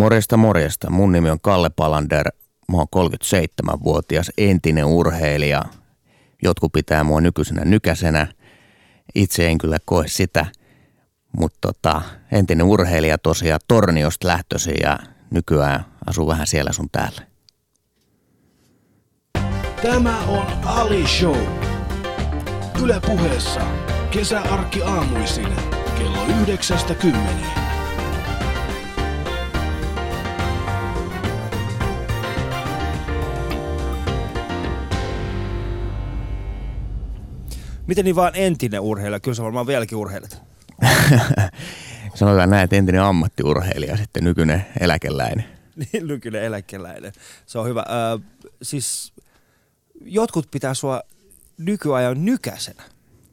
Morjesta morjesta. Mun nimi on Kalle Palander. Mä oon 37-vuotias entinen urheilija. Jotkut pitää mua nykyisenä nykäsenä. Itse en kyllä koe sitä, mutta tota, entinen urheilija tosiaan Torniosta lähtösi ja nykyään asuu vähän siellä sun täällä. Tämä on Ali Show. Yle puheessa kesäarkki aamuisin kello 9.10. Miten niin vaan entinen urheilija? Kyllä sä varmaan vieläkin urheilet. Sanotaan näin, että entinen ammattiurheilija, sitten nykyinen eläkeläinen. Niin, nykyinen eläkeläinen. Se on hyvä. Ö, siis jotkut pitää sua nykyajan nykäisenä.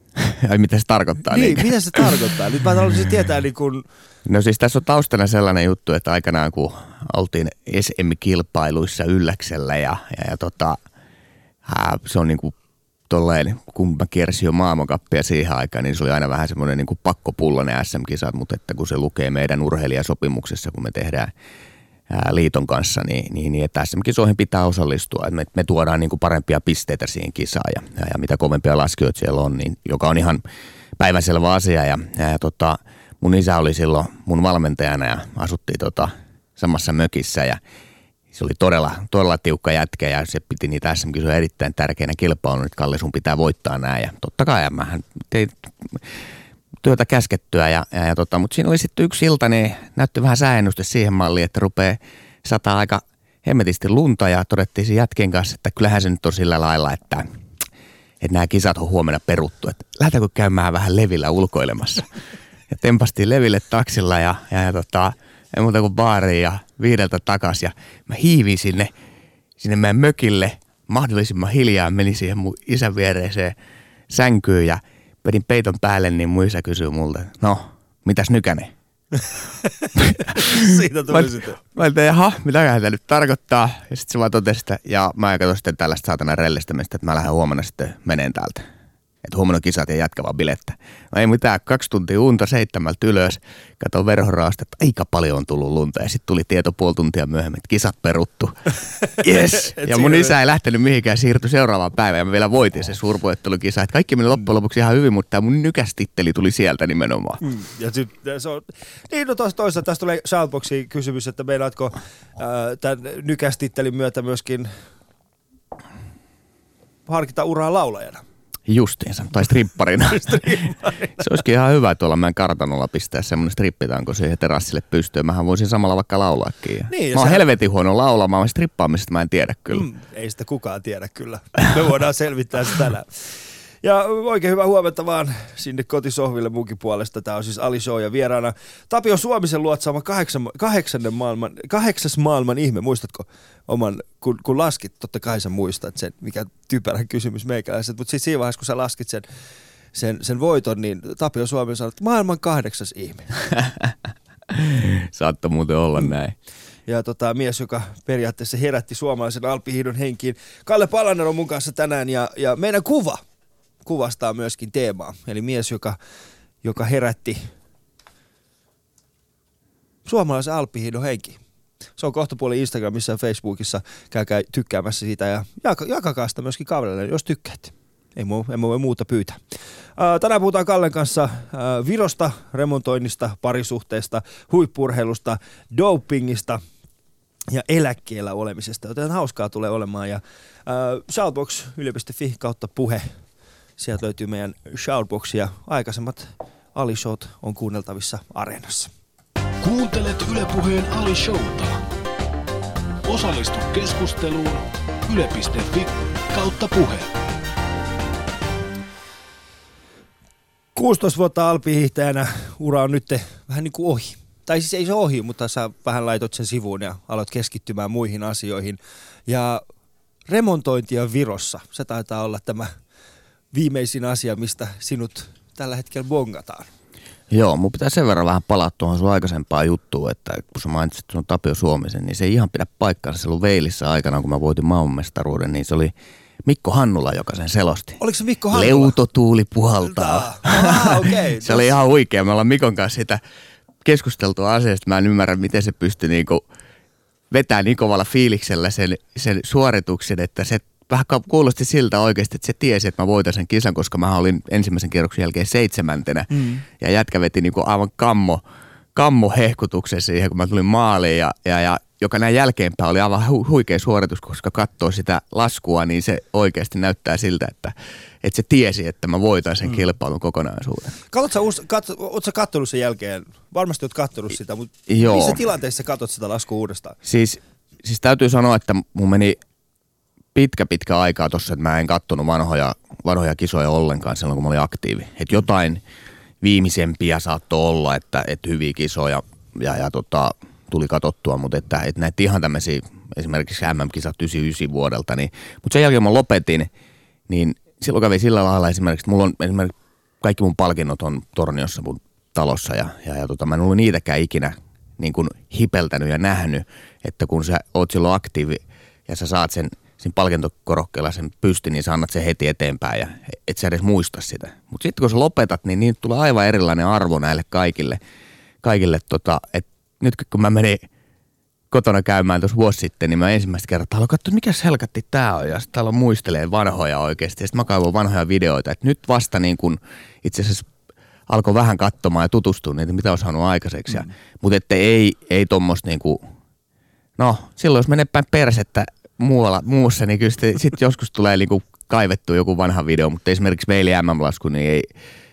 Ai mitä se tarkoittaa? Niin, niinkö? mitä se tarkoittaa? Nyt mä haluaisin tietää niin kun, No siis tässä on taustana sellainen juttu, että aikanaan kun oltiin SM-kilpailuissa Ylläksellä ja, ja, ja tota, ää, se on niin kuin tolleen, kun mä kiersin jo maailmankappia siihen aikaan, niin se oli aina vähän semmoinen niin kuin pakkopulla ne SM-kisat, mutta että kun se lukee meidän urheilijasopimuksessa, kun me tehdään ää, liiton kanssa, niin, niin, niin että SM-kisoihin pitää osallistua. Me, me tuodaan niin kuin parempia pisteitä siihen kisaan ja, ja, mitä kovempia laskijoita siellä on, niin, joka on ihan päivänselvä asia. Ja, ja, ja tota, mun isä oli silloin mun valmentajana ja asuttiin tota, samassa mökissä ja se oli todella, todella tiukka jätkä ja se piti niitä SM-kisoja erittäin tärkeänä kilpailuna, että Kalle sun pitää voittaa nämä ja totta kai mähän tein työtä käskettyä ja, ja, ja tota, mutta siinä oli sitten yksi ilta, niin näytti vähän sääennuste siihen malliin, että rupeaa sataa aika hemmetisti lunta ja todettiin sen jätken kanssa, että kyllähän se nyt on sillä lailla, että, että nämä kisat on huomenna peruttu, että lähdetäänkö käymään vähän levillä ulkoilemassa. Ja tempastiin leville taksilla ja, ja, ja tota, ei muuta kuin baariin ja viideltä takas ja mä hiivin sinne, sinne meidän mökille mahdollisimman hiljaa, menin siihen mun isän viereiseen sänkyyn ja vedin peiton päälle, niin mun isä kysyi multa, no, mitäs nykäne? siitä Mä, tuli sitten. mä että jaha, mitä tämä nyt tarkoittaa? Ja sitten se vaan totesi, että ja mä katsoin sitten tällaista saatana rellistämistä, että mä lähden huomenna sitten meneen täältä. Että huomenna kisat ja jatka vaan bilettä. No ei mitään, kaksi tuntia unta seitsemältä ylös. Kato verhoraasta, että aika paljon on tullut lunta. Ja sitten tuli tieto puoli tuntia myöhemmin, että kisat peruttu. Yes. Ja mun isä ei lähtenyt mihinkään, siirtyi seuraavaan päivään. Ja mä vielä voitin se suurpuettelukisa. Että kaikki meni loppujen lopuksi ihan hyvin, mutta tämä mun nykästitteli tuli sieltä nimenomaan. Mm, Ja sit, se on, niin no tois, toisaalta tästä tulee Shoutboxiin kysymys, että meinaatko ää, tämän nykästittelin myötä myöskin harkita uraa laulajana? Justiinsa, tai stripparina. se olisikin ihan hyvä tuolla meidän kartanolla pistää semmoinen strippitanko siihen terassille pystyyn. Mähän voisin samalla vaikka laulaakin. Niin, mä oon sä- helvetin huono laulamaan, strippaamisesta mä en tiedä kyllä. Mm. Mm, ei sitä kukaan tiedä kyllä. Me voidaan selvittää se tänään. Ja oikein hyvää huomenta vaan sinne kotisohville munkin puolesta. Tämä on siis Ali Show ja vieraana Tapio Suomisen luotsaama kahdeksan, kahdeksannen maailman, kahdeksas maailman ihme. Muistatko oman, kun, kun laskit, totta kai sä muistat sen, mikä typerä kysymys meikäläiset. Mutta siis siinä vaiheessa, kun sä laskit sen, sen, sen voiton, niin Tapio Suomi sanoi, että maailman kahdeksas ihme. Saattoi muuten olla Mm. näin. Ja tota, mies, joka periaatteessa herätti suomalaisen alppihiidon henkiin. Kalle Palanen on mun kanssa tänään ja, ja meidän kuva kuvastaa myöskin teemaa. Eli mies, joka, joka herätti suomalaisen alppihiidon henkiin. Se on kohta puoli Instagramissa ja Facebookissa. Käykää tykkäämässä siitä ja jaka, jakakaa sitä myöskin kavereille, jos tykkäätte. Ei mua, mua voi muuta pyytää. Ää, tänään puhutaan Kallen kanssa ää, Virosta, remontoinnista, parisuhteesta, huippurheilusta, dopingista ja eläkkeellä olemisesta. Joten hauskaa tulee olemaan. Ja äh, shoutbox yle.fi kautta puhe. Sieltä löytyy meidän shoutbox ja aikaisemmat alishowt on kuunneltavissa Areenassa. Kuuntelet Ylepuheen Ali Showta. Osallistu keskusteluun yle.fi kautta puhe. 16 vuotta alpihiihtäjänä ura on nyt vähän niin kuin ohi. Tai siis ei se ohi, mutta sä vähän laitot sen sivuun ja aloit keskittymään muihin asioihin. Ja remontointia Virossa, se taitaa olla tämä viimeisin asia, mistä sinut tällä hetkellä bongataan. Joo, mun pitää sen verran vähän palata tuohon sun aikaisempaan juttuun, että kun sä mainitsit sun Tapio Suomisen, niin se ei ihan pidä paikkaansa. Silloin Veilissä aikana, kun mä voitin maailmanmestaruuden, niin se oli Mikko Hannula, joka sen selosti. Oliko se Mikko Hannula? Leutotuuli puhaltaa. Ah, okei. se oli ihan huikea. Me ollaan Mikon kanssa sitä keskusteltua asiasta. Mä en ymmärrä, miten se pystyi niinku vetää niin kovalla fiiliksellä sen, sen suorituksen, että se vähän kuulosti siltä oikeasti, että se tiesi, että mä voitan sen kisan, koska mä olin ensimmäisen kierroksen jälkeen seitsemäntenä. Mm. Ja jätkä veti niinku aivan kammo, kammo hehkutuksen siihen, kun mä tulin maaliin. Ja, ja, ja joka näin jälkeenpäin oli aivan hu- huikea suoritus, koska katsoo sitä laskua, niin se oikeasti näyttää siltä, että, että se tiesi, että mä voitan sen mm. kilpailun kokonaisuuden. Katsotko sä, kat, ootko kattonut sen jälkeen? Varmasti oot kattonut sitä, mutta Joo. missä tilanteessa katsot sitä laskua uudestaan? Siis, siis täytyy sanoa, että mun meni pitkä pitkä aikaa tossa, että mä en kattonut vanhoja, vanhoja kisoja ollenkaan silloin, kun mä olin aktiivi. Että jotain viimeisempiä saattoi olla, että, että hyviä kisoja ja, ja tota, tuli katottua, mutta että, että näitä ihan tämmöisiä, esimerkiksi MM-kisat 99 vuodelta, niin, mutta sen jälkeen mä lopetin, niin silloin kävi sillä lailla esimerkiksi, että mulla on esimerkiksi kaikki mun palkinnot on Torniossa mun talossa ja, ja, ja tota, mä en ollut niitäkään ikinä niin kuin hipeltänyt ja nähnyt, että kun sä oot silloin aktiivi ja sä saat sen, sen palkintokorokkeella sen pystin, niin sä annat sen heti eteenpäin ja et sä edes muista sitä. Mutta sitten kun sä lopetat, niin niin tulee aivan erilainen arvo näille kaikille, kaikille tota, että nyt kun mä menin kotona käymään tuossa vuosi sitten, niin mä ensimmäistä kertaa aloin katsoa, mikä helkatti tää on. Ja sitten täällä muistelee vanhoja oikeasti. Ja sitten mä kaivoin vanhoja videoita. Että nyt vasta niin kun itse asiassa alkoi vähän katsomaan ja tutustua niitä, mitä on saanut aikaiseksi. Mm. Mutta että ei, ei tuommoista niin kuin, no silloin jos menee päin persettä muualla, muussa, niin kyllä sitten sit joskus tulee niin kuin kaivettu joku vanha video, mutta esimerkiksi Veili MM-lasku, niin ei,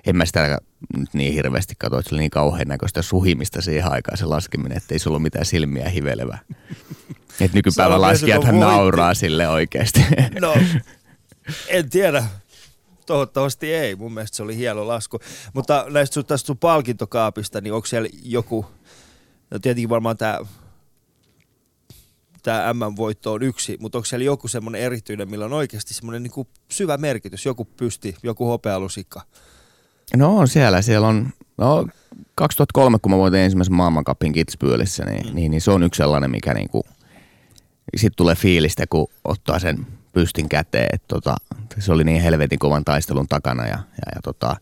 en mä sitä nyt niin hirveästi katso, että se oli niin kauhean näköistä suhimista siihen aikaan se laskeminen, että ei sulla ole mitään silmiä hivelevää. Et nykypäivän laskijathan nauraa sille oikeasti. No, en tiedä. Toivottavasti ei. Mun mielestä se oli hieno lasku. Mutta näistä sun, tästä sun palkintokaapista, niin onko siellä joku, no tietenkin varmaan tämä tämä M-voitto on yksi, mutta onko siellä joku semmoinen erityinen, millä on oikeasti semmoinen niin syvä merkitys, joku pysti, joku hopealusikka? No on siellä. Siellä on, no 2003, kun mä voitin ensimmäisen maailmankapin Kitzbühelissä, niin, mm. niin, niin, se on yksi sellainen, mikä niinku, sitten tulee fiilistä, kun ottaa sen pystin käteen. Et tota, se oli niin helvetin kovan taistelun takana ja, ja, ja tota,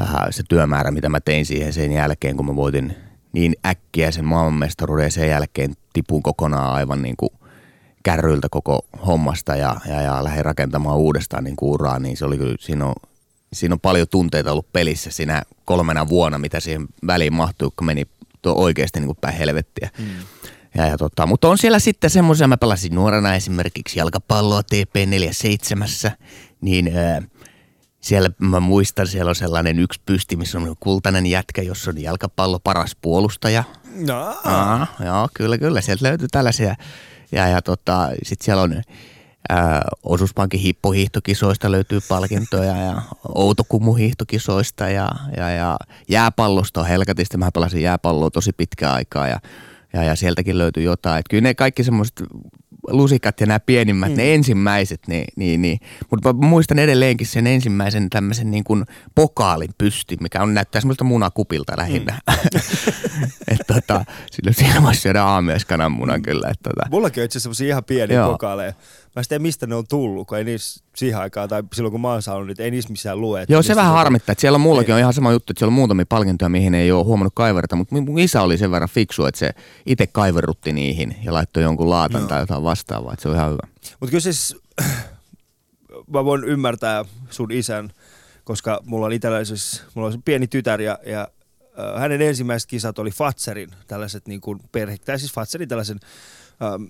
äh, se työmäärä, mitä mä tein siihen sen jälkeen, kun mä voitin niin äkkiä sen maailmanmestaruuden sen jälkeen tipun kokonaan aivan niin kuin kärryiltä koko hommasta ja, ja, ja lähdin rakentamaan uudestaan niin uraa, niin se oli kyllä, siinä on siinä on paljon tunteita ollut pelissä siinä kolmena vuonna, mitä siihen väliin mahtui, kun meni tuo oikeasti niin kuin päin helvettiä. Mm. Ja, ja tota, mutta on siellä sitten semmoisia, mä pelasin nuorena esimerkiksi jalkapalloa TP47, niin ää, siellä mä muistan, siellä on sellainen yksi pysti, missä on kultainen jätkä, jossa on jalkapallo paras puolustaja. No. Aa, joo, kyllä, kyllä. Sieltä löytyy tällaisia. Ja, ja tota, sitten siellä on Ää, osuuspankin hippohiihtokisoista löytyy palkintoja ja Outokumu-hiihtokisoista ja, ja, ja jääpallosta on helkatista. Mä pelasin jääpalloa tosi pitkään aikaa ja, ja, ja sieltäkin löytyy jotain. Et kyllä ne kaikki semmoiset lusikat ja nämä pienimmät, mm. ne ensimmäiset, niin, niin, niin. mutta muistan edelleenkin sen ensimmäisen tämmöisen niin kuin pokaalin pysti, mikä on näyttää semmoista munakupilta lähinnä. Mm. että tota, silloin siinä voisi syödä aamiaiskanan mm. kyllä. Että, tota. Mullakin on itse asiassa ihan pieniä Joo. pokaaleja. Mä sitten mistä ne on tullut, kun ei niissä siihen aikaan, tai silloin kun mä oon saanut, niin ei niissä missään lue. Joo, se vähän harmittaa, että siellä on mullakin on ihan sama juttu, että siellä on muutamia palkintoja, mihin ei ole huomannut kaiverta, mutta mun isä oli sen verran fiksu, että se itse kaiverrutti niihin ja laittoi jonkun laatan no. tai jotain vastaavaa, että se on ihan hyvä. Mutta kyllä siis, mä voin ymmärtää sun isän, koska mulla on itsellä siis, mulla on pieni tytär ja, ja äh, hänen ensimmäiset kisat oli Fatserin, tällaiset niin kuin perhe, tai siis Fatserin tällaisen ähm,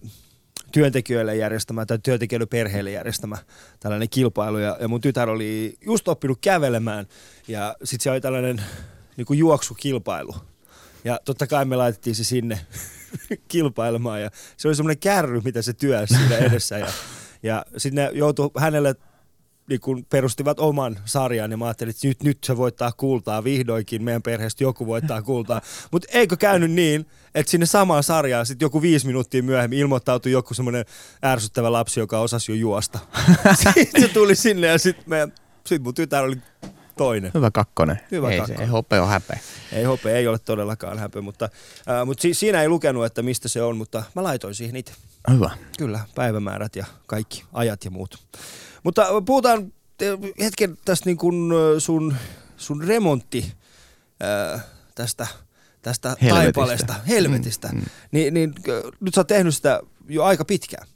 työntekijöille järjestämä tai työntekijöille perheille järjestämä tällainen kilpailu. Ja, ja mun tytär oli just oppinut kävelemään ja sitten siellä oli tällainen niin kuin juoksukilpailu. Ja totta kai me laitettiin se sinne kilpailemaan ja se oli semmoinen kärry, mitä se työsi siinä edessä. Ja, ja sitten ne joutui hänelle niin kun perustivat oman sarjan ja mä ajattelin, että nyt, nyt se voittaa kultaa vihdoinkin, meidän perheestä joku voittaa kultaa. Mutta eikö käynyt niin, että sinne samaan sarjaan sitten joku viisi minuuttia myöhemmin ilmoittautui joku semmoinen ärsyttävä lapsi, joka osasi jo juosta. sitten se tuli sinne ja sitten sit mun tytär oli toinen. Hyvä kakkonen. Hyvä ei, kakkonen. ei hope ole häpeä. Ei hope, ei ole todellakaan häpeä, mutta, äh, mutta si- siinä ei lukenut, että mistä se on, mutta mä laitoin siihen itse. Hyvä. Kyllä, päivämäärät ja kaikki, ajat ja muut. Mutta puhutaan hetken tästä niin kuin sun, sun remontti tästä tästä Helvetistä. taipaleesta, helvetistä, Mm, mm. Niin, niin ö, nyt sä oot tehnyt sitä jo aika pitkään.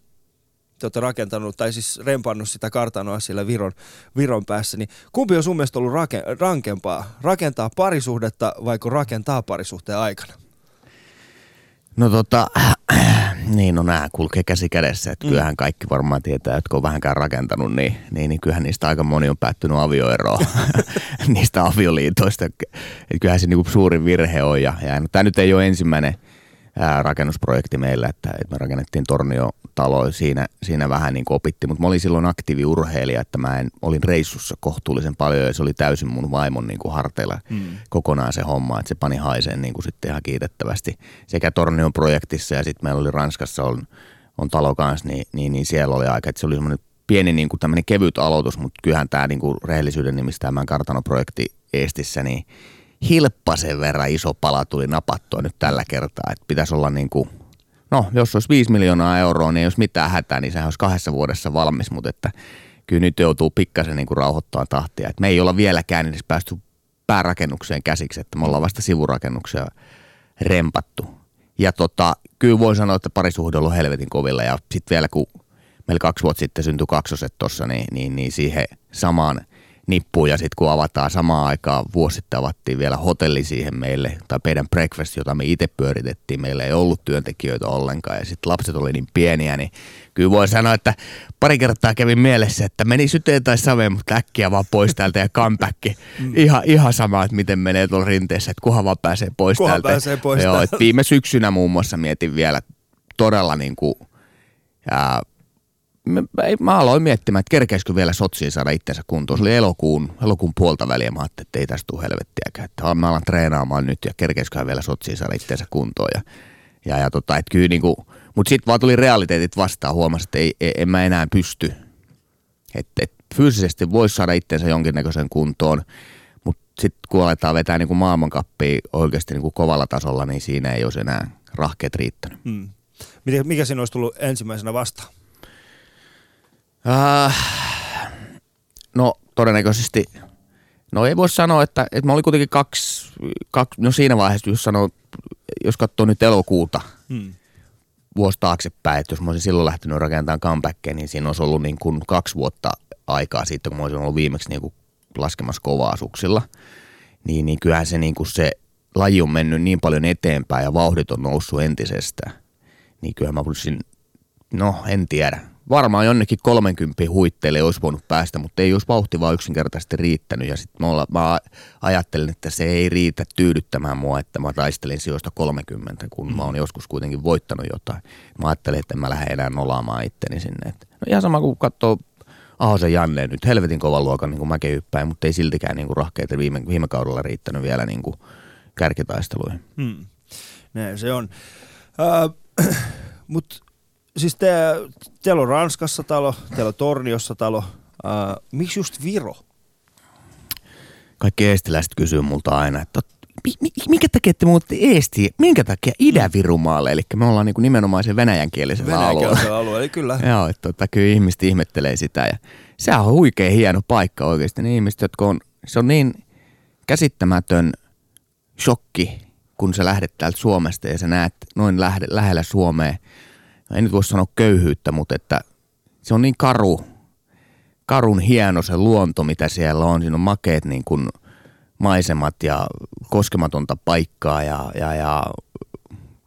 Te olette rakentanut, tai siis rempannut sitä kartanoa siellä Viron, Viron päässä, niin kumpi on sun mielestä ollut rake, rankempaa? Rakentaa parisuhdetta vaiko rakentaa parisuhteen aikana? No tota, niin no nämä kulkee käsi kädessä, että kyllähän kaikki varmaan tietää, jotka on vähänkään rakentanut, niin, niin, niin kyllähän niistä aika moni on päättynyt avioeroon niistä avioliitoista. Että kyllähän se niinku suurin virhe on ja, ja no, tämä nyt ei ole ensimmäinen ää, rakennusprojekti meillä, että, että me rakennettiin Tornio-talo, siinä, siinä vähän niin opittiin, mutta mä olin silloin aktiiviurheilija, että mä en, olin reissussa kohtuullisen paljon ja se oli täysin mun vaimon niin kuin harteilla mm. kokonaan se homma, että se pani haiseen niin kuin sitten ihan kiitettävästi sekä Tornion projektissa ja sitten meillä oli Ranskassa on, on talo kanssa, niin, niin, niin, siellä oli aika, että se oli semmoinen pieni niin kuin tämmöinen kevyt aloitus, mutta kyllähän tämä niin kuin rehellisyyden nimissä tämä kartanoprojekti Eestissä, niin hilppasen verran iso pala tuli napattua nyt tällä kertaa, että pitäisi olla niin kuin, no jos olisi 5 miljoonaa euroa, niin ei olisi mitään hätää, niin sehän olisi kahdessa vuodessa valmis, mutta että kyllä nyt joutuu pikkasen niin kuin rauhoittamaan tahtia, että me ei olla vieläkään edes päästy päärakennukseen käsiksi, että me ollaan vasta sivurakennuksia rempattu. Ja tota, kyllä voi sanoa, että parisuhde on helvetin kovilla. Ja sitten vielä kun meillä kaksi vuotta sitten syntyi kaksoset tuossa, niin, niin, niin siihen samaan nippuun ja sitten kun avataan samaan aikaan, vuosi sitten avattiin vielä hotelli siihen meille, tai and breakfast, jota me itse pyöritettiin, meillä ei ollut työntekijöitä ollenkaan ja sitten lapset oli niin pieniä, niin kyllä voi sanoa, että pari kertaa kävi mielessä, että meni syteen tai saveen, mutta äkkiä vaan pois täältä ja comeback. Mm. Ihan, ihan sama, että miten menee tuolla rinteessä, että kunhan vaan pääsee pois Kunhan täältä. pääsee pois Joo, täältä. viime syksynä muun muassa mietin vielä todella niin kuin, ja mä, mä aloin miettimään, että kerkeisikö vielä sotsiin saada itsensä kuntoon. Se oli elokuun, elokuun puolta väliä. Mä ajattelin, että ei tästä tule helvettiäkään. Että mä alan treenaamaan nyt ja kerkeisiköhän vielä sotsiin saada itsensä kuntoon. Ja, ja, ja tota, että kyllä niinku, mutta sitten vaan tuli realiteetit vastaan. Huomasin, että ei, ei, en mä enää pysty. Että et fyysisesti voisi saada itsensä jonkinnäköisen kuntoon. Mutta sitten kun aletaan vetää niinku maailmankappia oikeasti niinku kovalla tasolla, niin siinä ei olisi enää rahkeet riittänyt. Hmm. Mikä siinä olisi tullut ensimmäisenä vastaan? Äh, no todennäköisesti, no ei voi sanoa, että, että mä olin kuitenkin kaksi, kaksi, no siinä vaiheessa, jos sanoo, jos katsoo nyt elokuuta Hmm. vuosi taaksepäin, että jos mä olisin silloin lähtenyt rakentamaan comebackia, niin siinä olisi ollut niin kuin kaksi vuotta aikaa siitä, kun mä olisin ollut viimeksi niin kuin laskemassa kovaa suksilla. Niin, niin kyllähän se, niin kuin se laji on mennyt niin paljon eteenpäin ja vauhdit on noussut entisestään. Niin kyllä mä voisin, no en tiedä. Varmaan jonnekin 30 huitteille olisi voinut päästä, mutta ei olisi vauhti vaan yksinkertaisesti riittänyt. Ja sitten mä, mä ajattelin, että se ei riitä tyydyttämään mua, että mä taistelin sijoista 30, kun mä oon joskus kuitenkin voittanut jotain. Mä ajattelin, että en mä lähde enää nolaamaan itteni sinne. Et, no ihan sama kuin katsoo Ahosen Janne nyt helvetin kovan luokan niin mäkehyppäin, mutta ei siltikään niin kuin rahkeita viime, viime kaudella riittänyt vielä niin kuin kärkitaisteluihin. Hmm. Näin se on. Äh, Mutta siis te, teillä on Ranskassa talo, teillä on Torniossa talo. Äh, miksi just Viro? Kaikki eestiläiset kysyy multa aina, että mi- mi- minkä takia te muutte Eestiin? Minkä takia Itä-Virumaalle? Eli me ollaan niin nimenomaan se venäjänkielisellä. Venäjänkielisellä alueella, eli kyllä. Joo, että tota, kyllä ihmiset ihmettelee sitä ja se on huikea hieno paikka oikeasti. Ne ihmiset, jotka on, se on niin käsittämätön shokki, kun sä lähdet täältä Suomesta ja sä näet noin lähde, lähellä Suomea. En nyt voi sanoa köyhyyttä, mutta että se on niin karu, karun hieno se luonto, mitä siellä on. Siinä on makeet niin kuin maisemat ja koskematonta paikkaa ja, ja, ja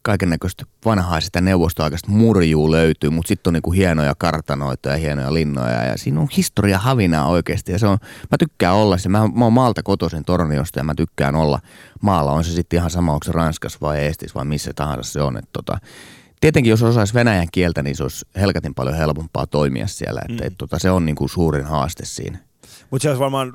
kaiken näköistä vanhaa sitä neuvostoaikaista murjuu löytyy, mutta sitten on niinku hienoja kartanoita ja hienoja linnoja ja siinä on historia havinaa oikeasti ja se on, mä tykkään olla se, mä, mä oon maalta kotoisin Torniosta ja mä tykkään olla maalla, on se sitten ihan sama, onko se Ranskassa vai Eestissä vai missä tahansa se on, että tota, Tietenkin jos osaisi venäjän kieltä, niin se olisi helkatin paljon helpompaa toimia siellä. Että, et, tota, se on niinku suurin haaste siinä. Mutta se olisi varmaan,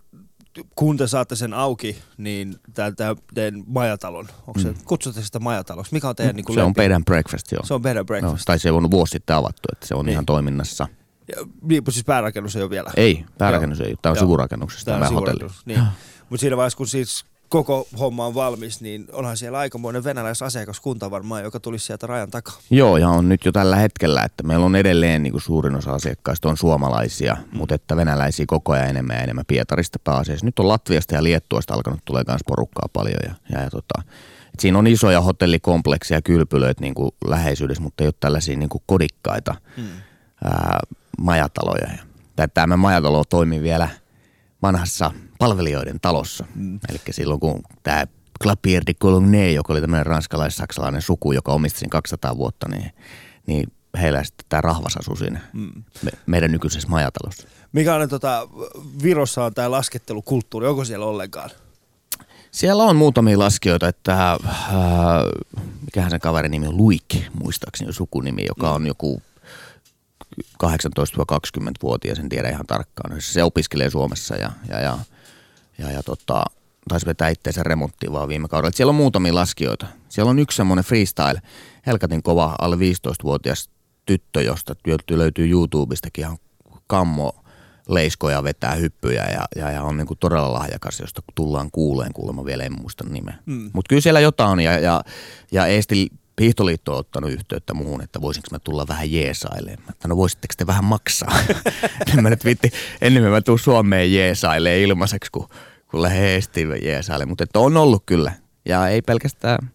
kun te saatte sen auki, niin tämä teidän majatalon, onko se, kutsutte sitä majataloksi? Mikä on teidän niin Mm. se on bed and breakfast, joo. Se on bed and No, breakfast. tai se on vuosi sitten avattu, että se on Niin. ihan toiminnassa. Ja, niin, mutta siis päärakennus ei ole vielä. Ei, päärakennus ei ole. Tämä on Joo. sivurakennuksesta, tämä on hotelli. sivurakennus, Niin. Mutta siinä vaiheessa, kun siis koko homma on valmis, niin onhan siellä aikamoinen venäläisasiakaskunta varmaan, joka tulisi sieltä rajan takaa. Joo, ja on nyt jo tällä hetkellä, että meillä on edelleen niin kuin suurin osa asiakkaista on suomalaisia, mm. mutta että venäläisiä koko ajan enemmän ja enemmän Pietarista pääasiassa. Nyt on Latviasta ja Liettuasta alkanut tulee myös porukkaa paljon ja, ja, ja tota, Et siinä on isoja hotellikomplekseja, kylpylöitä niin kuin läheisyydessä, mutta ei ole tällaisia niin kuin kodikkaita mm. ää, majataloja. Ja tämä majatalo toimii vielä vanhassa palvelijoiden talossa. Mm. Eli silloin kun tämä Clapier de Cologné, joka oli tämmöinen ranskalais-saksalainen suku, joka omisti sen 200 vuotta, niin, niin heillä sitten tämä rahvas asui siinä mm. me, meidän nykyisessä majatalossa. Mikä on tota, Virossa on tämä laskettelukulttuuri, onko siellä ollenkaan? Siellä on muutamia laskijoita, että äh, mikähän sen kaverin nimi on, Luik, muistaakseni sukunimi, joka on joku 18-20-vuotias, en tiedä ihan tarkkaan. Se opiskelee Suomessa ja, ja, ja, ja, ja tota, taisi vetää itseensä remonttiin vaan viime kaudella. Et siellä on muutamia laskijoita. Siellä on yksi semmoinen freestyle, helkatin kova alle 15-vuotias tyttö, josta löytyy YouTubestakin ihan kammo leiskoja vetää hyppyjä ja, ja, ja on niinku todella lahjakas, josta tullaan kuuleen kuulemma vielä, en muista nimeä. Mm. Mutta kyllä siellä jotain on ja, ja, ja Eesti Hiihtoliitto on ottanut yhteyttä muuhun, että voisinko mä tulla vähän jeesailemaan. Että no voisitteko te vähän maksaa? mä nyt vitti, ennen mä tuun Suomeen jeesailemaan ilmaiseksi, kun, kun lähden Eestiin jeesailemaan. Mutta että on ollut kyllä. Ja ei pelkästään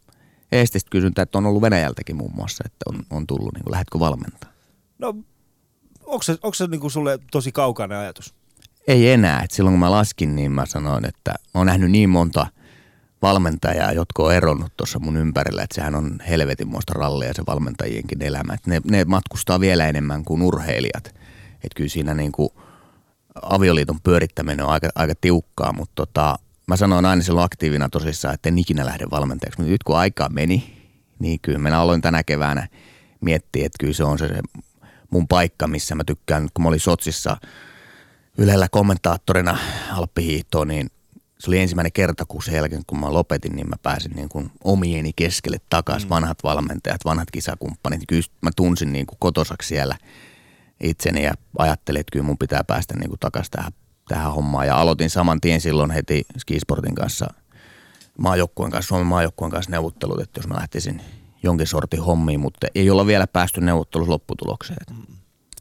Eestistä kysyntä, että on ollut Venäjältäkin muun muassa, että on, on tullut, niin kuin, lähdetkö valmentaa? No, onko se, onko se niin kuin sulle tosi kaukainen ajatus? Ei enää. Et silloin kun mä laskin, niin mä sanoin, että mä oon nähnyt niin monta valmentajaa, jotka on eronnut tuossa mun ympärillä, että sehän on helvetinmoista rallia se valmentajienkin elämä. Et ne, ne matkustaa vielä enemmän kuin urheilijat. Että kyllä siinä niin kuin avioliiton pyörittäminen on aika, aika tiukkaa, mutta tota, mä sanoin aina silloin aktiivina tosissaan, että en ikinä lähde valmentajaksi. Mutta nyt kun aika meni, niin kyllä mä aloin tänä keväänä miettiä, että kyllä se on se, se mun paikka, missä mä tykkään. Kun mä olin Sotsissa Ylellä kommentaattorina Alppihiihtoon, niin se oli ensimmäinen kerta, kun sen jälkeen kun mä lopetin, niin mä pääsin niin kuin omieni keskelle takaisin, mm. vanhat valmentajat, vanhat kisakumppanit. Kyllä mä tunsin niin kuin kotosaksi siellä itseni ja ajattelin, että kyllä mun pitää päästä niin kuin takaisin tähän tähän hommaan. Ja aloitin saman tien silloin heti skisportin kanssa, maajoukkueen kanssa, Suomen maajoukkueen kanssa neuvottelut, että jos mä lähtisin jonkin sortin hommiin, mutta ei olla vielä päästy neuvottelussa lopputulokseen. Mm.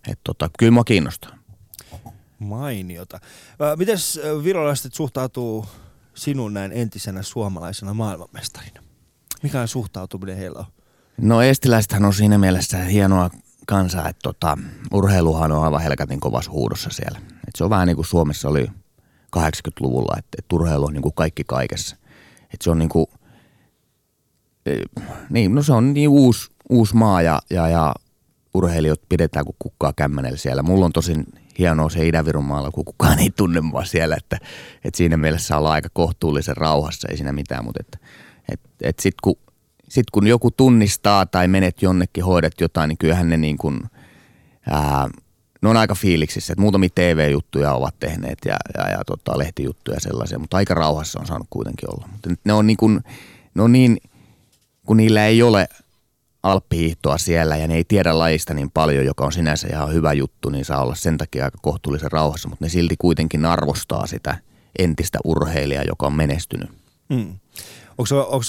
Et tota, kyllä mua kiinnostaa. Mainiota. Miten virolaiset suhtautuu sinun näin entisenä suomalaisena maailmanmestarina? Mikä on suhtautuminen heillä on? No estiläisethän on siinä mielessä hienoa kansaa, että tota, urheiluhan on aivan helkatin kovassa huudossa siellä. Et se on vähän niin kuin Suomessa oli 80-luvulla, että, että urheilu on niin kuin kaikki kaikessa. Et se on niin kuin, e, niin, no se on niin uusi, uusi maa ja, ja, ja urheilijat pidetään kuin kukkaa kämmenellä siellä. Mulla on tosin hienoa se itä maalla, kun kukaan ei tunne mua siellä, että, että siinä mielessä ollaan aika kohtuullisen rauhassa, ei siinä mitään, mutta että, että, että sitten kun, sit kun joku tunnistaa tai menet jonnekin, hoidat jotain, niin kyllähän ne niin kuin, ää, ne on aika fiiliksissä, että muutamia TV-juttuja ovat tehneet ja, ja, ja tota, lehtijuttuja sellaisia, mutta aika rauhassa on saanut kuitenkin olla. Mutta ne on niin, kuin, ne on niin kun niillä ei ole alppihiihtoa siellä ja ne ei tiedä lajista niin paljon, joka on sinänsä ihan hyvä juttu, niin saa olla sen takia aika kohtuullisen rauhassa, mutta ne silti kuitenkin arvostaa sitä entistä urheilijaa, joka on menestynyt. Mm. Onko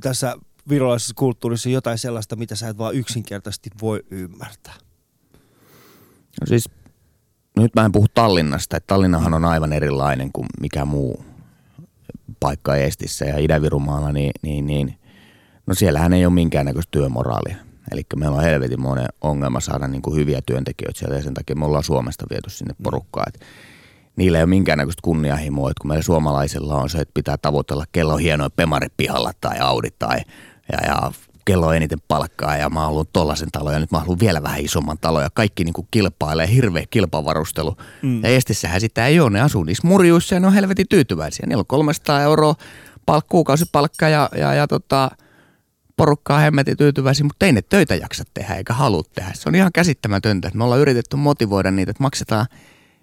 tässä virolaisessa kulttuurissa jotain sellaista, mitä sä et vaan yksinkertaisesti voi ymmärtää? No siis, nyt mä en puhu Tallinnasta, että Tallinnahan on aivan erilainen kuin mikä muu paikka Estissä ja Itä-Virumaalla, niin, niin, niin no siellähän ei ole minkäännäköistä työmoraalia. Eli meillä on helvetin monen ongelma saada niin kuin hyviä työntekijöitä sieltä ja sen takia me ollaan Suomesta viety sinne porukkaan. Että niillä ei ole minkäännäköistä kunnianhimoa, että kun meillä suomalaisilla on se, että pitää tavoitella kello hienoja pemari pihalla tai Audi tai ja, ja kello on eniten palkkaa ja mä haluan tollasen talon ja nyt mä haluan vielä vähän isomman talon ja kaikki niin kuin kilpailee, hirveä kilpavarustelu. Mm. Ja Estissähän sitä ei ole, ne asuu niissä murjuissa ja ne on helvetin tyytyväisiä. Niillä on 300 euroa palk- kuukausipalkka ja, ja, ja tota, porukkaa hemmetin tyytyväisiä, mutta ei ne töitä jaksa tehdä eikä halua tehdä. Se on ihan käsittämätöntä, että me ollaan yritetty motivoida niitä, että maksetaan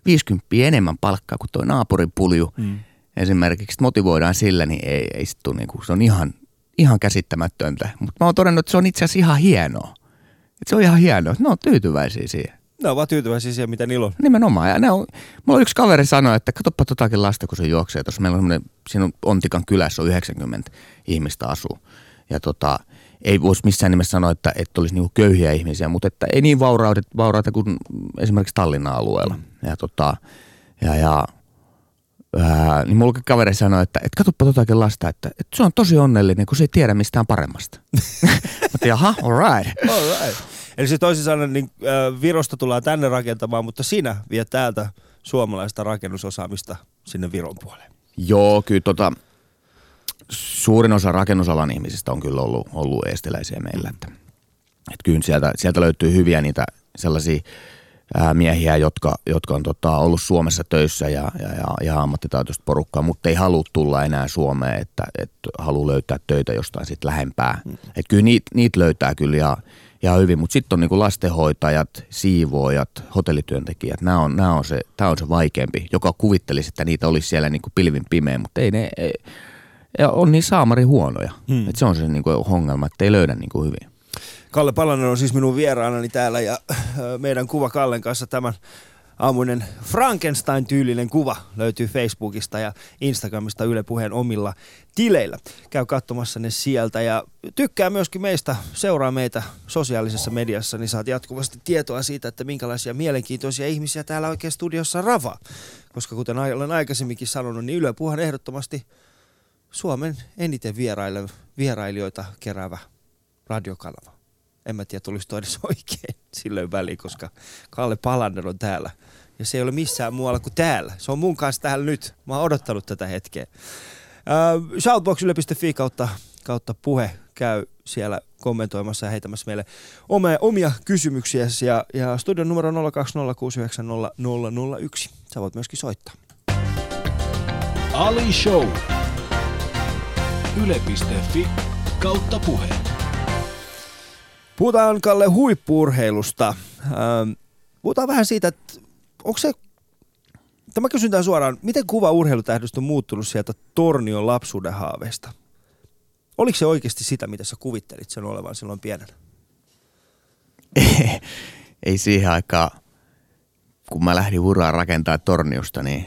50 enemmän palkkaa kuin tuo naapurin pulju. Mm. Esimerkiksi motivoidaan sillä, niin ei, ei sit tule, niin kuin, se on ihan ihan käsittämätöntä. Mutta mä oon todennut, että se on itse asiassa ihan hienoa. Et se on ihan hienoa. Ne on tyytyväisiä siihen. Ne on vaan tyytyväisiä siihen, mitä niillä on. Nimenomaan. Ja ne on, mulla on yksi kaveri sanoi, että katsoppa totakin lasta, kun se juoksee. Tuossa meillä on siinä on Ontikan kylässä on 90 ihmistä asuu. Ja tota, ei voisi missään nimessä sanoa, että, että olisi niinku köyhiä ihmisiä, mutta että ei niin vauraita, vauraita kuin esimerkiksi Tallinnan alueella. Ja, tota, ja, ja ää, niin mulla kaveri sanoi, että et katoppa totakin lasta, että, että se on tosi onnellinen, kun se ei tiedä mistään paremmasta. Mä tiedän, aha, all right. All right. Eli siis toisin sanoen, niin äh, Virosta tullaan tänne rakentamaan, mutta sinä viet täältä suomalaista rakennusosaamista sinne Viron puoleen. Joo, kyllä tota, suurin osa rakennusalan ihmisistä on kyllä ollut, ollut estiläisiä meillä. Että, että kyllä sieltä, sieltä löytyy hyviä niitä sellaisia ää, miehiä, jotka, jotka on tota, ollut Suomessa töissä ja, ja, ja, ja ammattitaitoista porukkaa, mutta ei halua tulla enää Suomeen, että, että haluaa löytää töitä jostain sitten lähempää. Mm. Että kyllä niitä niit löytää kyllä ja, ja hyvin, mutta sitten on niinku lastenhoitajat, siivoojat, hotellityöntekijät, nämä on, nämä on se, tämä on se vaikeampi, joka kuvittelisi, että niitä olisi siellä niinku pilvin pimeä, mutta ei ne, ei, ja on niin saamari huonoja. Hmm. Et se on se niinku ongelma, että ei löydä niinku hyvin. Kalle Palanen on siis minun vieraanani täällä ja äh, meidän kuva Kallen kanssa tämän aamuinen Frankenstein-tyylinen kuva löytyy Facebookista ja Instagramista Yle Puheen omilla tileillä. Käy katsomassa ne sieltä ja tykkää myöskin meistä, seuraa meitä sosiaalisessa mediassa, niin saat jatkuvasti tietoa siitä, että minkälaisia mielenkiintoisia ihmisiä täällä oikein studiossa rava. Koska kuten olen aikaisemminkin sanonut, niin Yle Puhe on ehdottomasti Suomen eniten vierailijoita keräävä radiokanava. En mä tiedä, tulisi edes oikein silloin väliin, koska Kalle Palander on täällä. Ja se ei ole missään muualla kuin täällä. Se on mun kanssa täällä nyt. Mä oon odottanut tätä hetkeä. Uh, Shoutbox.yle.fi kautta, kautta puhe käy siellä kommentoimassa ja heitämässä meille omia, omia kysymyksiä. Ja, ja studion numero 02069001. Sä voit myöskin soittaa. Ali Show. Yle.fi kautta puhe. Puhutaan Kalle huippuurheilusta. Ähm, puhutaan vähän siitä, että onko se, tämä kysyn tämän suoraan, miten kuva urheilutähdystä on muuttunut sieltä Tornion lapsuuden haaveista? Oliko se oikeasti sitä, mitä sä kuvittelit sen olevan silloin pienenä? Ei siihen aikaan, kun mä lähdin uraa rakentaa Torniosta, niin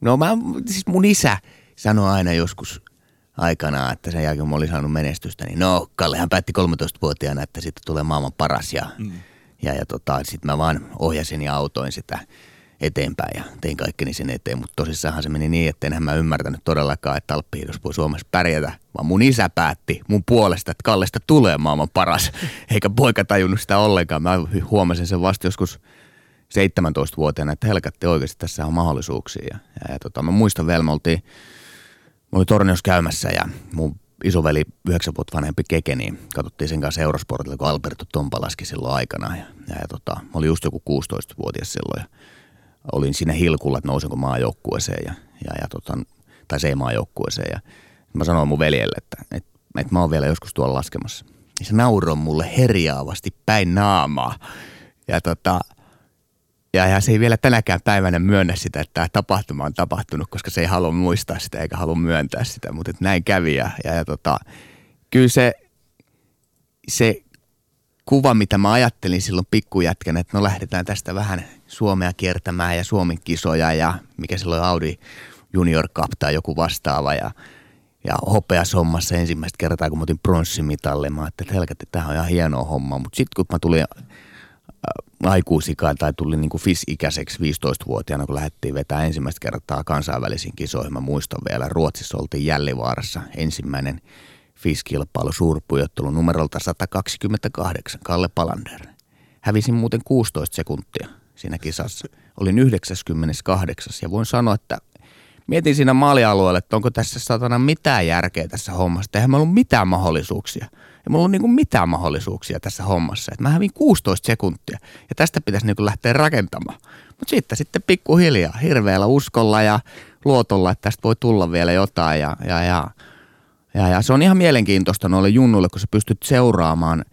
no mä, siis mun isä sanoi aina joskus aikana, että sen jälkeen mä olin saanut menestystä, niin no, Kallehan päätti 13-vuotiaana, että sitten tulee maailman paras ja, mm. ja, ja tota, sitten mä vaan ohjasin ja autoin sitä eteenpäin ja tein kaikkeni sen eteen, mutta tosissaanhan se meni niin, että enhän mä ymmärtänyt todellakaan, että alppihiidos voi Suomessa pärjätä, vaan mun isä päätti mun puolesta, että Kallesta tulee maailman paras, eikä poika tajunnut sitä ollenkaan. Mä huomasin sen vasta joskus 17-vuotiaana, että helkätti oikeasti tässä on mahdollisuuksia. Ja, ja, ja tota, mä muistan vielä, me oltiin Mä olin Tornios käymässä ja mun isoveli, yhdeksän vuotta vanhempi Keke, niin katsottiin sen kanssa Eurosportilla, kun Alberto Tompa laski silloin aikana. Ja, ja, ja tota, mä olin just joku 16-vuotias silloin ja olin siinä hilkulla, että nousinko maajoukkueeseen ja, ja, ja tota, tai se ei maajoukkueeseen. Ja mä sanoin mun veljelle, että, että, että mä oon vielä joskus tuolla laskemassa. Ja se nauroi mulle herjaavasti päin naamaa. Ja tota, ja, se ei vielä tänäkään päivänä myönnä sitä, että tämä tapahtuma on tapahtunut, koska se ei halua muistaa sitä eikä halua myöntää sitä, mutta että näin kävi. Ja, ja, ja tota, kyllä se, se kuva, mitä mä ajattelin silloin pikkujätkän, että no lähdetään tästä vähän Suomea kiertämään ja Suomen kisoja ja mikä silloin Audi Junior Cup tai joku vastaava ja, ja hopeasommassa ensimmäistä kertaa, kun mä otin pronssimitalli, mä ajattelin, että helkätti, tämä on ihan hienoa homma, mutta sitten kun mä tulin aikuisikaan tai tuli niin FIS-ikäiseksi 15-vuotiaana, kun lähdettiin vetää ensimmäistä kertaa kansainvälisiin kisoihin. Mä muistan vielä, Ruotsissa oltiin Jällivaarassa ensimmäinen FIS-kilpailu suurpujottelu numerolta 128, Kalle Palander. Hävisin muuten 16 sekuntia siinä kisassa. Olin 98 ja voin sanoa, että mietin siinä maalialueella, että onko tässä satana mitään järkeä tässä hommassa. Eihän meillä ollut mitään mahdollisuuksia. Ei mulla ole niin mitään mahdollisuuksia tässä hommassa. Et mä hävin 16 sekuntia ja tästä pitäisi niin lähteä rakentamaan. Mutta sitten sitten pikkuhiljaa, hirveällä uskolla ja luotolla, että tästä voi tulla vielä jotain. Ja, ja, ja, ja, ja se on ihan mielenkiintoista noille junnuille, kun sä pystyt seuraamaan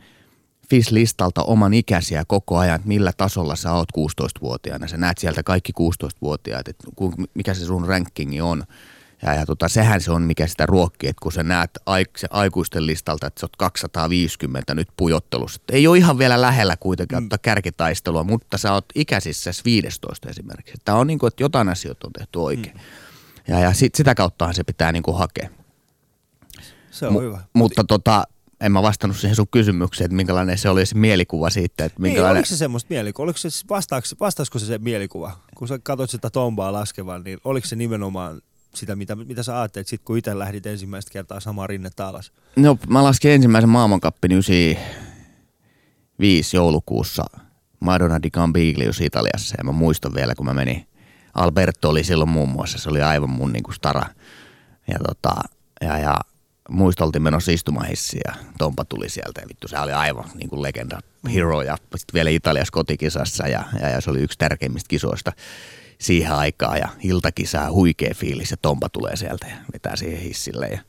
FIS-listalta oman ikäisiä koko ajan, että millä tasolla sä oot 16-vuotiaana. Sä näet sieltä kaikki 16-vuotiaat, että mikä se sun rankingi on – ja, ja tota, sehän se on, mikä sitä ruokkii, että kun sä näet aik- se aikuisten listalta, että sä oot 250 nyt pujottelussa. Ei ole ihan vielä lähellä kuitenkin mm. kärkitaistelua, mutta sä oot ikäisissä 15 esimerkiksi. Tämä on niin kuin, että jotain asioita on tehty oikein. Mm. Ja, ja sit, sitä kauttahan se pitää niin kuin hakea. Se on M- hyvä. Mutta tota, en mä vastannut siihen sun kysymykseen, että minkälainen se oli se mielikuva siitä. Että Niin, minkälainen... oliko se semmoista mielikuvaa? Oliko se, vastaaks, vastaisiko se se mielikuva? Kun sä katsoit sitä tombaa laskevan, niin oliko se nimenomaan sitä, mitä, mitä sä ajattelit sit, kun itse lähdit ensimmäistä kertaa samaa rinnettä alas? No, mä laskin ensimmäisen maailmankappin 95 joulukuussa Madonna di Campiglius Italiassa. Ja mä muistan vielä, kun mä menin, Alberto oli silloin muun muassa, se oli aivan mun niinku stara. Ja, tota, ja, ja muista oltiin menossa istumahissiin ja Tompa tuli sieltä. Ja vittu se oli aivan niin kuin legenda hero. Ja sitten vielä Italiassa kotikisassa ja, ja, ja, se oli yksi tärkeimmistä kisoista siihen aikaan ja iltakisaa huikea fiilis ja Tompa tulee sieltä ja vetää siihen hissille ja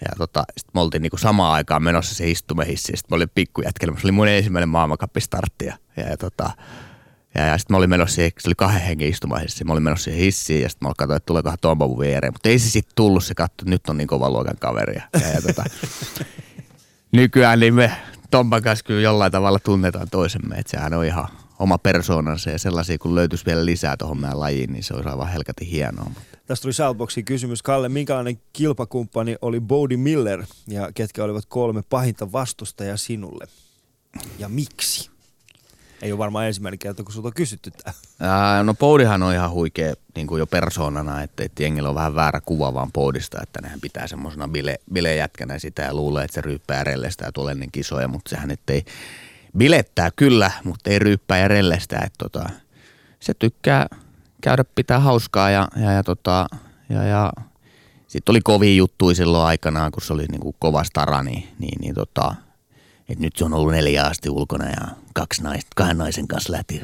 ja tota, sitten me oltiin niinku samaan aikaan menossa se istumahissi, sitten mä olin pikkujätkelä, se oli mun ensimmäinen maailmankapistartti ja, ja, ja tota, ja, ja sitten mä olin menossa siihen, se oli kahden hengen istumahissi, mä olin menossa siihen hissiin ja sitten mä katsoin, että tuleekohan Tompa mun viereen. Mutta ei se sitten tullut, se katsoi, että nyt on niin kovan luokan kaveria. Ja, ja tota, nykyään niin me Tompan kanssa kyllä jollain tavalla tunnetaan toisemme, että sehän on ihan oma persoonansa ja sellaisia, kun löytyisi vielä lisää tuohon meidän lajiin, niin se olisi aivan helkatin hienoa. Tästä tuli Shoutboxin kysymys. Kalle, minkälainen kilpakumppani oli Bodie Miller ja ketkä olivat kolme pahinta vastustajaa sinulle? Ja miksi? Ei ole varmaan ensimmäinen kerta, kun sulta on kysytty tämä. Ää, no Poudihan on ihan huikea niin kuin jo persoonana, että, että jengillä on vähän väärä kuva vaan Poudista, että nehän pitää semmoisena bile, bilejätkänä sitä ja luulee, että se ryyppää ja tulee ennen kisoja, mutta sehän nyt ei bilettää kyllä, mutta ei ryyppää ja rellestä, että tota, se tykkää käydä pitää hauskaa ja, ja, ja, tota, ja, ja sitten oli kovia juttuja silloin aikanaan, kun se oli niin kuin kova stara, niin, niin, niin tota, että nyt se on ollut neljä asti ulkona ja kaksi naista, kahden naisen kanssa lähti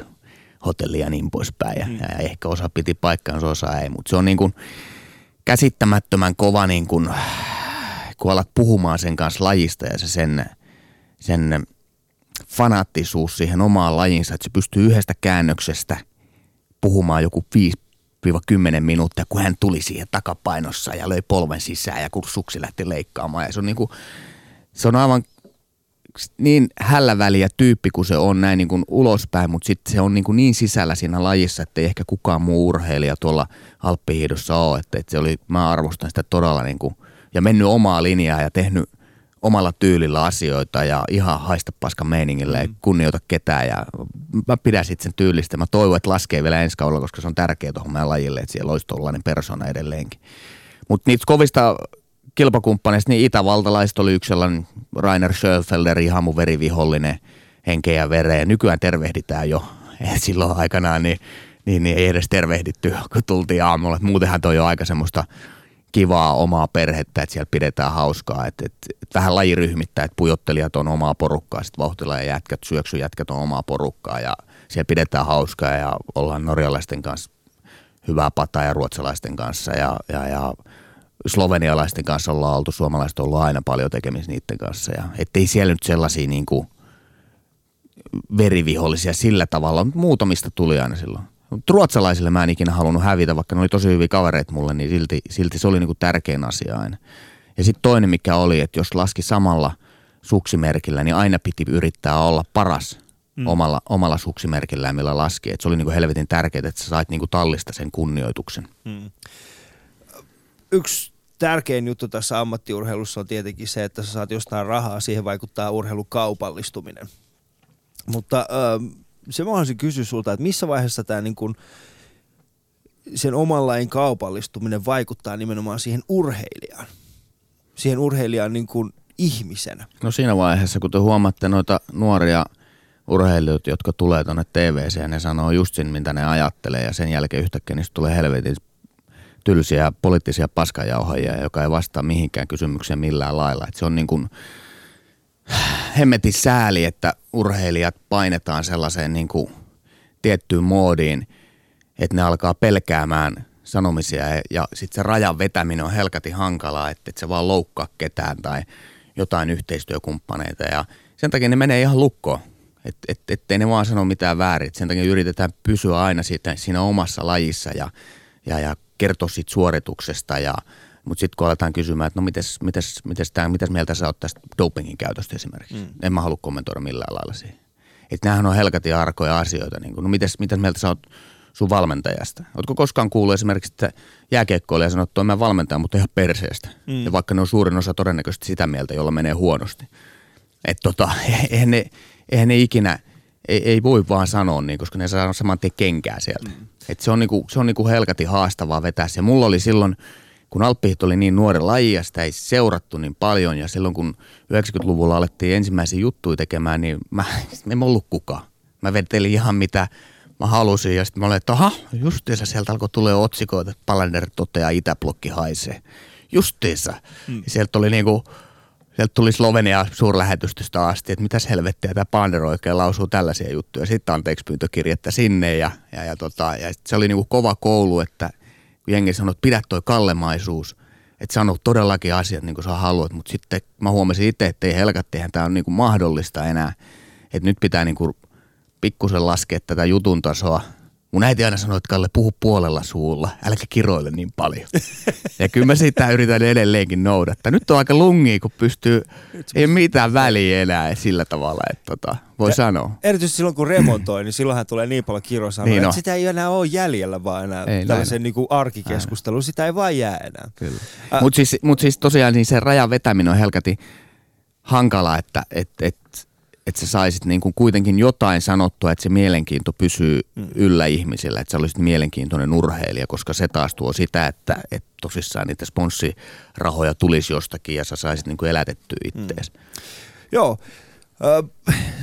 hotellia ja niin poispäin. Ja, mm. ja ehkä osa piti paikkaansa, osa ei. Mutta se on niin kuin käsittämättömän kova, niin kuin, kun alat puhumaan sen kanssa lajista ja se sen, sen fanaattisuus siihen omaan lajinsa, että se pystyy yhdestä käännöksestä puhumaan joku 5-10 minuuttia, kun hän tuli siihen takapainossa ja löi polven sisään ja kun suksi lähti leikkaamaan. Ja se on, niin kuin, se on aivan niin hälläväliä tyyppi kuin se on näin niin kuin ulospäin, mutta sitten se on niin, kuin niin sisällä siinä lajissa, että ei ehkä kukaan muu urheilija tuolla Alppihiidossa ole. Että, että se oli, mä arvostan sitä todella niin kuin, ja mennyt omaa linjaa ja tehnyt omalla tyylillä asioita ja ihan haista paska meiningillä mm. kunnioita ketään ja mä pidän sitten sen tyylistä. Mä toivon, että laskee vielä ensi kaudella, koska se on tärkeää tuohon meidän lajille, että siellä olisi tuollainen persona edelleenkin. Mutta niitä kovista kilpakumppaneista, niin itävaltalaiset oli yksi sellainen Rainer Schöfelder, ihan mun verivihollinen henkeä ja vereen. Nykyään tervehditään jo. Silloin aikanaan niin, niin, niin, ei edes tervehditty, kun tultiin aamulla. Muutenhan toi on aika semmoista kivaa omaa perhettä, että siellä pidetään hauskaa. Että et, et vähän lajiryhmittää, että pujottelijat on omaa porukkaa, sitten vauhtila ja jätkät, syöksyjätkät on omaa porukkaa ja siellä pidetään hauskaa ja ollaan norjalaisten kanssa hyvää pataa ja ruotsalaisten kanssa ja, ja, ja slovenialaisten kanssa ollaan oltu, suomalaiset on ollut aina paljon tekemistä niiden kanssa. Ja ettei siellä nyt sellaisia niin kuin verivihollisia sillä tavalla, mutta muutamista tuli aina silloin. Mutta ruotsalaisille mä en ikinä halunnut hävitä, vaikka ne oli tosi hyviä kavereita mulle, niin silti, silti se oli niin kuin tärkein asia aina. Ja sitten toinen mikä oli, että jos laski samalla suksimerkillä, niin aina piti yrittää olla paras mm. omalla, omalla suksimerkillään, millä laski. Et se oli niin kuin helvetin tärkeää, että sä sait niin kuin tallista sen kunnioituksen. Mm. Yksi tärkein juttu tässä ammattiurheilussa on tietenkin se, että sä saat jostain rahaa, siihen vaikuttaa urheilun kaupallistuminen. Mutta äh, se mä haluaisin kysyä sulta, että missä vaiheessa tämä niin kun, sen oman lain kaupallistuminen vaikuttaa nimenomaan siihen urheilijaan? Siihen urheilijaan niin kuin ihmisenä. No siinä vaiheessa, kun te huomaatte noita nuoria urheilijoita, jotka tulee tuonne TVC ja ne sanoo just sen, mitä ne ajattelee ja sen jälkeen yhtäkkiä niistä tulee helvetin tylsiä poliittisia paskajauhajia, joka ei vastaa mihinkään kysymykseen millään lailla. Et se on niin kuin hemmetin sääli, että urheilijat painetaan sellaiseen niin kuin tiettyyn moodiin, että ne alkaa pelkäämään sanomisia ja, ja sitten se rajan vetäminen on helkati hankalaa, että et se vaan loukkaa ketään tai jotain yhteistyökumppaneita ja sen takia ne menee ihan lukkoon. Että et, ettei ne vaan sano mitään väärin. Et sen takia yritetään pysyä aina siitä, siinä omassa lajissa ja, ja, ja kertoa siitä suorituksesta ja mutta sitten kun aletaan kysymään, että no mites, mites, mites, tää, mites mieltä sä oot tästä dopingin käytöstä esimerkiksi. Mm. En mä halua kommentoida millään lailla siihen. Että näähän on helkatin arkoja asioita. Niin kun, no mites, mites mieltä sä oot sun valmentajasta? Ootko koskaan kuullut esimerkiksi, että jääkiekkoilija sanoo, että mä valmentaja, mutta ihan perseestä. Mm. Ja vaikka ne on suurin osa todennäköisesti sitä mieltä, jolla menee huonosti. Että tota, eihän ne, eihän ne ikinä, ei, ei voi vaan sanoa, niin, koska ne saa saman tien kenkää sieltä. Mm. Et se on, niinku, se on niinku helkati haastavaa vetää se. Mulla oli silloin, kun alppihit oli niin nuori laji ja sitä ei seurattu niin paljon ja silloin kun 90-luvulla alettiin ensimmäisiä juttuja tekemään, niin mä, en ollut kukaan. Mä vetelin ihan mitä mä halusin ja sitten mä olin, että aha, justiinsa sieltä alkoi tulee otsikoita, että Palander toteaa Itäblokki haisee. Justiinsa. Hmm. Sieltä tuli niinku, sieltä tuli Slovenia suurlähetystöstä asti, että mitäs helvettiä tämä Pander oikein lausuu tällaisia juttuja. Sitten anteeksi pyyntökirjettä sinne ja, ja, ja, tota, ja se oli niinku kova koulu, että jengi sanoi, että pidä toi kallemaisuus, että sano todellakin asiat niin kuin sä haluat, mutta sitten mä huomasin itse, että ei helkatti, eihän tämä on niin kuin mahdollista enää, että nyt pitää niin kuin pikkusen laskea tätä jutun tasoa. Mun äiti aina sanoi, että Kalle, puhu puolella suulla, älä kiroile niin paljon. ja kyllä mä sitä yritän edelleenkin noudattaa. Nyt on aika lungi, kun pystyy, ei mitään väliä enää sillä tavalla, että tota, voi ja, sanoa. Erityisesti silloin, kun remontoi, niin silloinhan tulee niin paljon kirosanoja, niin että sitä ei enää ole jäljellä vaan enää ei, tällaisen niin kuin arkikeskustelun. Sitä ei vaan jää enää. Äh, Mutta siis, mut siis tosiaan niin se rajan vetäminen on helkati hankala, että et, et, että sä saisit niin kuin kuitenkin jotain sanottua, että se mielenkiinto pysyy mm. yllä ihmisillä, että sä olisit mielenkiintoinen urheilija, koska se taas tuo sitä, että, että tosissaan niitä sponssirahoja tulisi jostakin ja sä saisit niin kuin elätettyä ittees. Mm. Joo,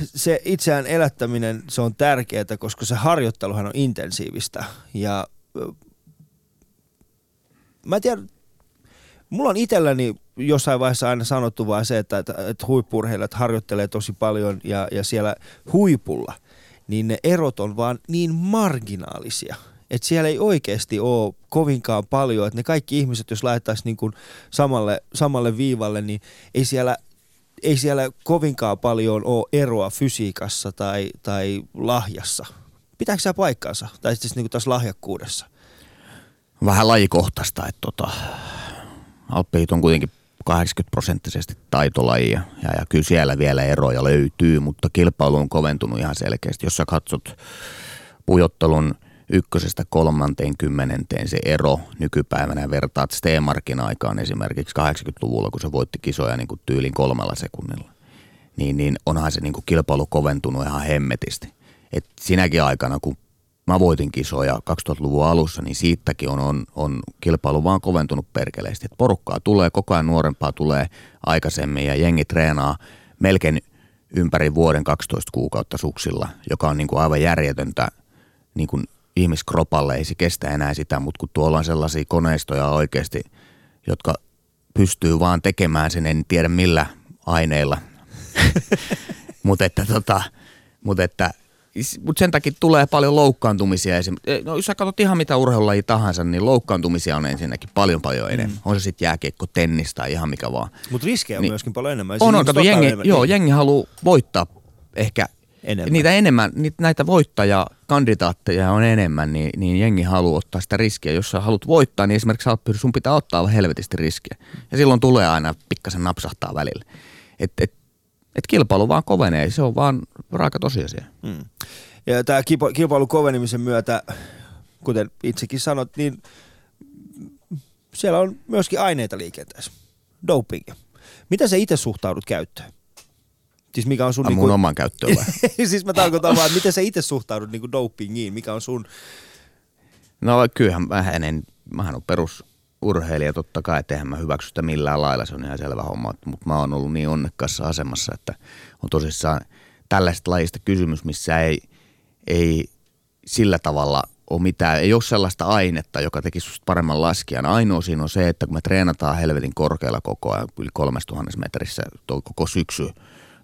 se itseään elättäminen, se on tärkeää, koska se harjoitteluhan on intensiivistä ja mä en tiedä, mulla on itselläni jossain vaiheessa aina sanottu vaan se, että, että, että huippurheilijat harjoittelee tosi paljon ja, ja siellä huipulla, niin ne erot on vaan niin marginaalisia, että siellä ei oikeasti ole kovinkaan paljon, että ne kaikki ihmiset, jos laitettaisiin niin kuin samalle, samalle viivalle, niin ei siellä, ei siellä kovinkaan paljon ole eroa fysiikassa tai, tai lahjassa. Pitääkö se paikkaansa? Tai sitten niin kuin tässä lahjakkuudessa? Vähän lajikohtaista, että tota, alppihit on kuitenkin 80 prosenttisesti taitolajia ja, ja kyllä siellä vielä eroja löytyy, mutta kilpailu on koventunut ihan selkeästi. Jos sä katsot pujottelun ykkösestä kolmanteen kymmenenteen se ero nykypäivänä vertaat Steemarkin aikaan esimerkiksi 80-luvulla, kun se voitti kisoja niin kuin tyylin kolmella sekunnilla, niin, niin onhan se niin kuin kilpailu koventunut ihan hemmetisti. Et sinäkin aikana, kun mä voitin kisoja 2000-luvun alussa, niin siitäkin on, on, on kilpailu vaan koventunut perkeleesti. Et porukkaa tulee, koko ajan nuorempaa tulee aikaisemmin ja jengi treenaa melkein ympäri vuoden 12 kuukautta suksilla, joka on niin kuin aivan järjetöntä niin kuin ihmiskropalle, ei se kestä enää sitä, mutta kun tuolla on sellaisia koneistoja oikeasti, jotka pystyy vaan tekemään sen, en tiedä millä aineilla, mutta että, tota, mut että mutta sen takia tulee paljon loukkaantumisia. Eh, no, jos sä katsot ihan mitä urheilulaji tahansa, niin loukkaantumisia on ensinnäkin paljon paljon enemmän. Mm. On se sitten jääkiekko, tennis tai ihan mikä vaan. Mutta riskejä on niin, myöskin paljon enemmän. On, on kato, jengi, enemmän. joo, jengi haluaa voittaa ehkä enemmän. Niitä enemmän, niitä, näitä voittajakandidaatteja on enemmän, niin, niin jengi haluaa ottaa sitä riskiä. Jos sä haluat voittaa, niin esimerkiksi sun pitää ottaa helvetisti riskiä. Ja silloin tulee aina pikkasen napsahtaa välillä. Et, et että kilpailu vaan kovenee, se on vaan raaka tosiasia. Mm. Ja tämä kilpailu kovenemisen myötä, kuten itsekin sanot, niin siellä on myöskin aineita liikenteessä. Dopingia. Mitä sä itse suhtaudut käyttöön? Siis mikä on sun... Niin mun kuin... oman käyttöön vai? siis mä tarkoitan vaan, miten sä itse suhtaudut niin dopingiin? Mikä on sun... No kyllähän mä en, mähän on perus urheilija totta kai, että eihän mä hyväksy sitä millään lailla, se on ihan selvä homma, mutta mä oon ollut niin onnekkaassa asemassa, että on tosissaan tällaista lajista kysymys, missä ei, ei sillä tavalla ole mitään, ei ole sellaista ainetta, joka tekisi susta paremman laskijan. Ainoa siinä on se, että kun me treenataan helvetin korkealla koko ajan, yli 3000 metrissä toi koko syksy,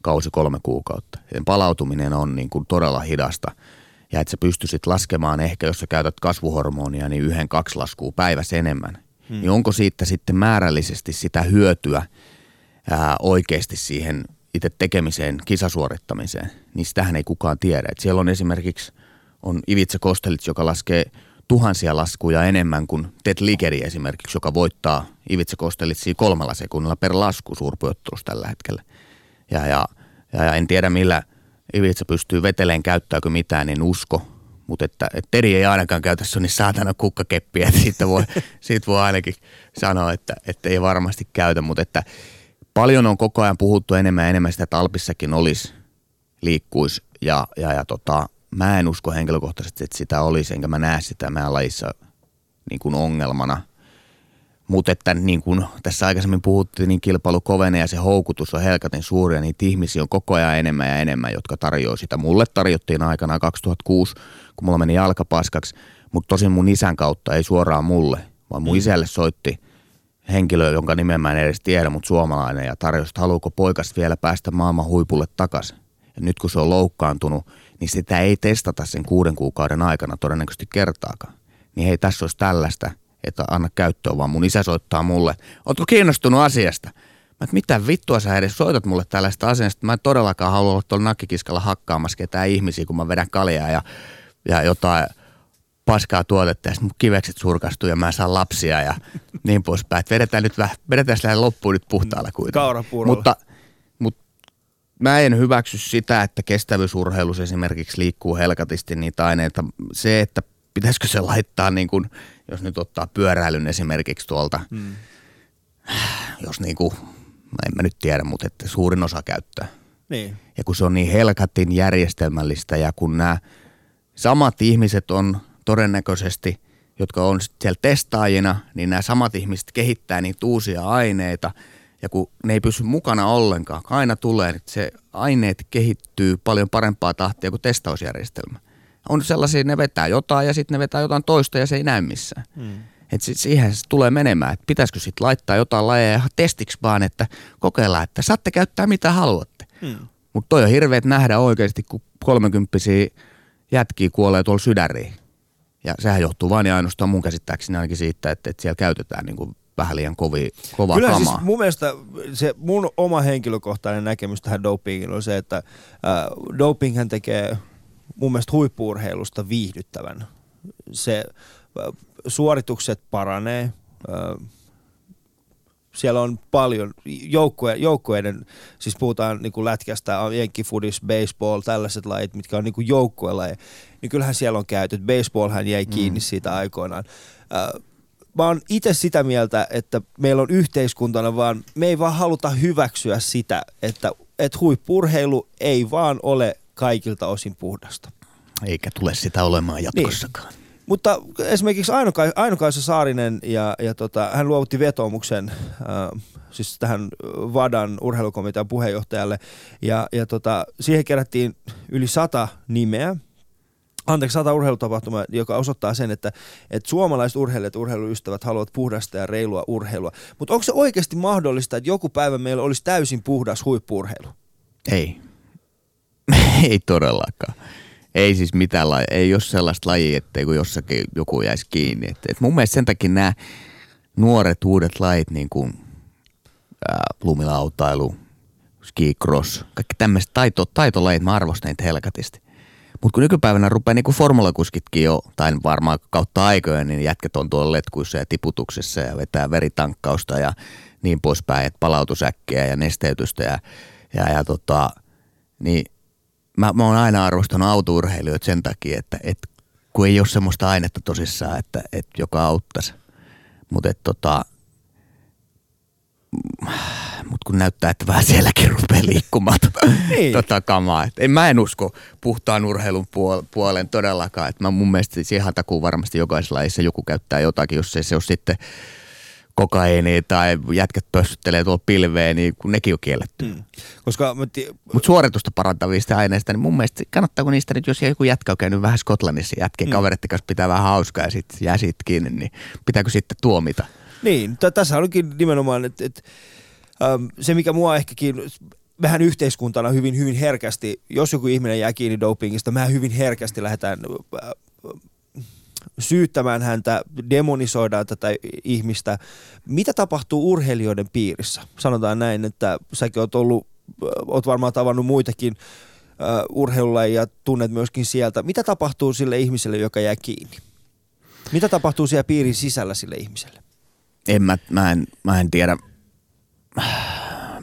kausi kolme kuukautta. Sen palautuminen on niin kuin todella hidasta. Ja että sä pystyisit laskemaan ehkä, jos sä käytät kasvuhormonia, niin yhden, kaksi laskua päivässä enemmän hmm. niin onko siitä sitten määrällisesti sitä hyötyä ää, oikeasti siihen itse tekemiseen, kisasuorittamiseen, niin sitähän ei kukaan tiedä. Et siellä on esimerkiksi on Ivica Kostelits, joka laskee tuhansia laskuja enemmän kuin Ted Ligeri esimerkiksi, joka voittaa Ivica Kostelitsia kolmella sekunnilla per lasku suurpyöttelussa tällä hetkellä. Ja, ja, ja, en tiedä millä Ivica pystyy veteleen, käyttääkö mitään, niin usko – mutta että, että Teri ei ainakaan käytä sun niin saatana kukkakeppiä, että siitä voi, siitä voi ainakin sanoa, että, että ei varmasti käytä, mutta että paljon on koko ajan puhuttu enemmän ja enemmän sitä, että Alpissakin olisi, liikkuisi ja, ja, ja tota, mä en usko henkilökohtaisesti, että sitä olisi, enkä mä näe sitä meidän lajissa niin kuin ongelmana. Mutta että niin kuin tässä aikaisemmin puhuttiin, niin kilpailu kovenee ja se houkutus on helkatin suuri ja niitä ihmisiä on koko ajan enemmän ja enemmän, jotka tarjoaa sitä. Mulle tarjottiin aikana 2006, kun mulla meni jalkapaskaksi, mutta tosin mun isän kautta ei suoraan mulle, vaan mun mm. isälle soitti henkilö, jonka nimen mä en edes tiedä, mutta suomalainen ja tarjosi, että haluuko poikas vielä päästä maailman huipulle takaisin. Ja nyt kun se on loukkaantunut, niin sitä ei testata sen kuuden kuukauden aikana todennäköisesti kertaakaan. Niin hei, tässä olisi tällaista, että anna käyttöön, vaan mun isä soittaa mulle, ootko kiinnostunut asiasta? Mä et, mitä vittua sä edes soitat mulle tällaista asiasta? Mä en todellakaan halua olla tuolla nakkikiskalla hakkaamassa ketään ihmisiä, kun mä vedän kaljaa ja, ja jotain paskaa tuotetta ja sitten mun kivekset surkastuu ja mä saan lapsia ja niin poispäin. Et vedetään nyt vähän, vedetään sillä loppuun nyt puhtaalla kuitenkin. Mutta, mutta mä en hyväksy sitä, että kestävyysurheilussa esimerkiksi liikkuu helkatisti niitä aineita. Se, että pitäisikö se laittaa niin kuin, jos nyt ottaa pyöräilyn esimerkiksi tuolta, hmm. jos niin kuin, en mä nyt tiedä, mutta että suurin osa käyttää. Niin. Ja kun se on niin helkatin järjestelmällistä ja kun nämä samat ihmiset on todennäköisesti, jotka on siellä testaajina, niin nämä samat ihmiset kehittää niitä uusia aineita – ja kun ne ei pysy mukana ollenkaan, aina tulee, että se aineet kehittyy paljon parempaa tahtia kuin testausjärjestelmä. On sellaisia, ne vetää jotain ja sitten ne vetää jotain toista ja se ei näy missään. Hmm. Et sit siihen se tulee menemään, että pitäisikö sitten laittaa jotain lajeja testiksi vaan, että kokeillaan, että saatte käyttää mitä haluatte. Hmm. Mutta toi on hirveet nähdä oikeasti, kun kolmekymppisiä jätkiä kuolee tuolla sydäriin. Ja sehän johtuu vain ja ainoastaan mun käsittääkseni ainakin siitä, että, että siellä käytetään niin kuin vähän liian kovi, kova Kyllä kama. siis mun mielestä se mun oma henkilökohtainen näkemys tähän dopingiin on se, että äh, dopinghän tekee mun mielestä huippuurheilusta viihdyttävän. Se äh, suoritukset paranee, äh, siellä on paljon joukkue, joukkueiden, siis puhutaan niin kuin lätkästä, jenkkifudis, baseball, tällaiset lajit, mitkä on niin kuin joukkuelajeja, niin kyllähän siellä on käyty. Baseballhan jäi kiinni mm. siitä aikoinaan. Äh, mä oon itse sitä mieltä, että meillä on yhteiskuntana vaan, me ei vaan haluta hyväksyä sitä, että, että huippurheilu ei vaan ole kaikilta osin puhdasta. Eikä tule sitä olemaan jatkossakaan. Niin. Mutta esimerkiksi Ainoka, Ainokaisa Saarinen ja, ja tota, hän luovutti vetoomuksen äh, siis tähän Vadan urheilukomitean puheenjohtajalle ja, ja tota, siihen kerättiin yli sata nimeä anteeksi, sata urheilutapahtumaa, joka osoittaa sen, että, että suomalaiset urheilijat urheiluystävät haluavat puhdasta ja reilua urheilua. Mutta onko se oikeasti mahdollista, että joku päivä meillä olisi täysin puhdas huippuurheilu? Ei. ei todellakaan. Ei siis mitään lajia. Ei ole sellaista lajia, ettei kun jossakin joku jäisi kiinni. Et, et mun mielestä sen takia nämä nuoret uudet lajit, niin kuin ää, lumilautailu, ski-cross, kaikki tämmöiset taito, taitolajit, mä arvostan niitä helkatisti. Mutta kun nykypäivänä rupeaa niin formulakuskitkin jo, tai varmaan kautta aikojen, niin jätket on tuolla letkuissa ja tiputuksessa ja vetää veritankkausta ja niin poispäin, että palautusäkkiä ja nesteytystä ja, ja, ja tota, niin mä, mä oon aina arvostanut autourheilijoita sen takia, että, että kun ei ole semmoista ainetta tosissaan, että, että joka auttaisi. Mutta tota, mutta kun näyttää, että vähän sielläkin rupeaa liikkumaan tota, niin. tota kamaa. Et en, mä en usko puhtaan urheilun puol- puolen todellakaan. Et mä mun mielestä siis ihan takuu varmasti jokaisella lajissa joku käyttää jotakin, jos ei se ole sitten kokaiini tai jätkät pössyttelee tuolla pilveen, niin kun nekin on kielletty. Mm. Koska Mutta suoritusta parantavista aineista, niin mun mielestä kannattaako niistä nyt, jos joku jätkä on käynyt vähän Skotlannissa jätkien mm. kavereiden kanssa pitää vähän hauskaa ja sitten jää sit kiinni, niin pitääkö sitten tuomita? Niin, t- tässä onkin nimenomaan, että et, ähm, se mikä mua ehkäkin vähän yhteiskuntana hyvin, hyvin herkästi, jos joku ihminen jää kiinni dopingista, mä hyvin herkästi lähdetään äh, syyttämään häntä, demonisoidaan tätä ihmistä. Mitä tapahtuu urheilijoiden piirissä? Sanotaan näin, että säkin oot ollut, oot varmaan tavannut muitakin uh, urheilulajia, tunnet myöskin sieltä. Mitä tapahtuu sille ihmiselle, joka jää kiinni? Mitä tapahtuu siellä piirin sisällä sille ihmiselle? En mä, mä, en, mä en tiedä,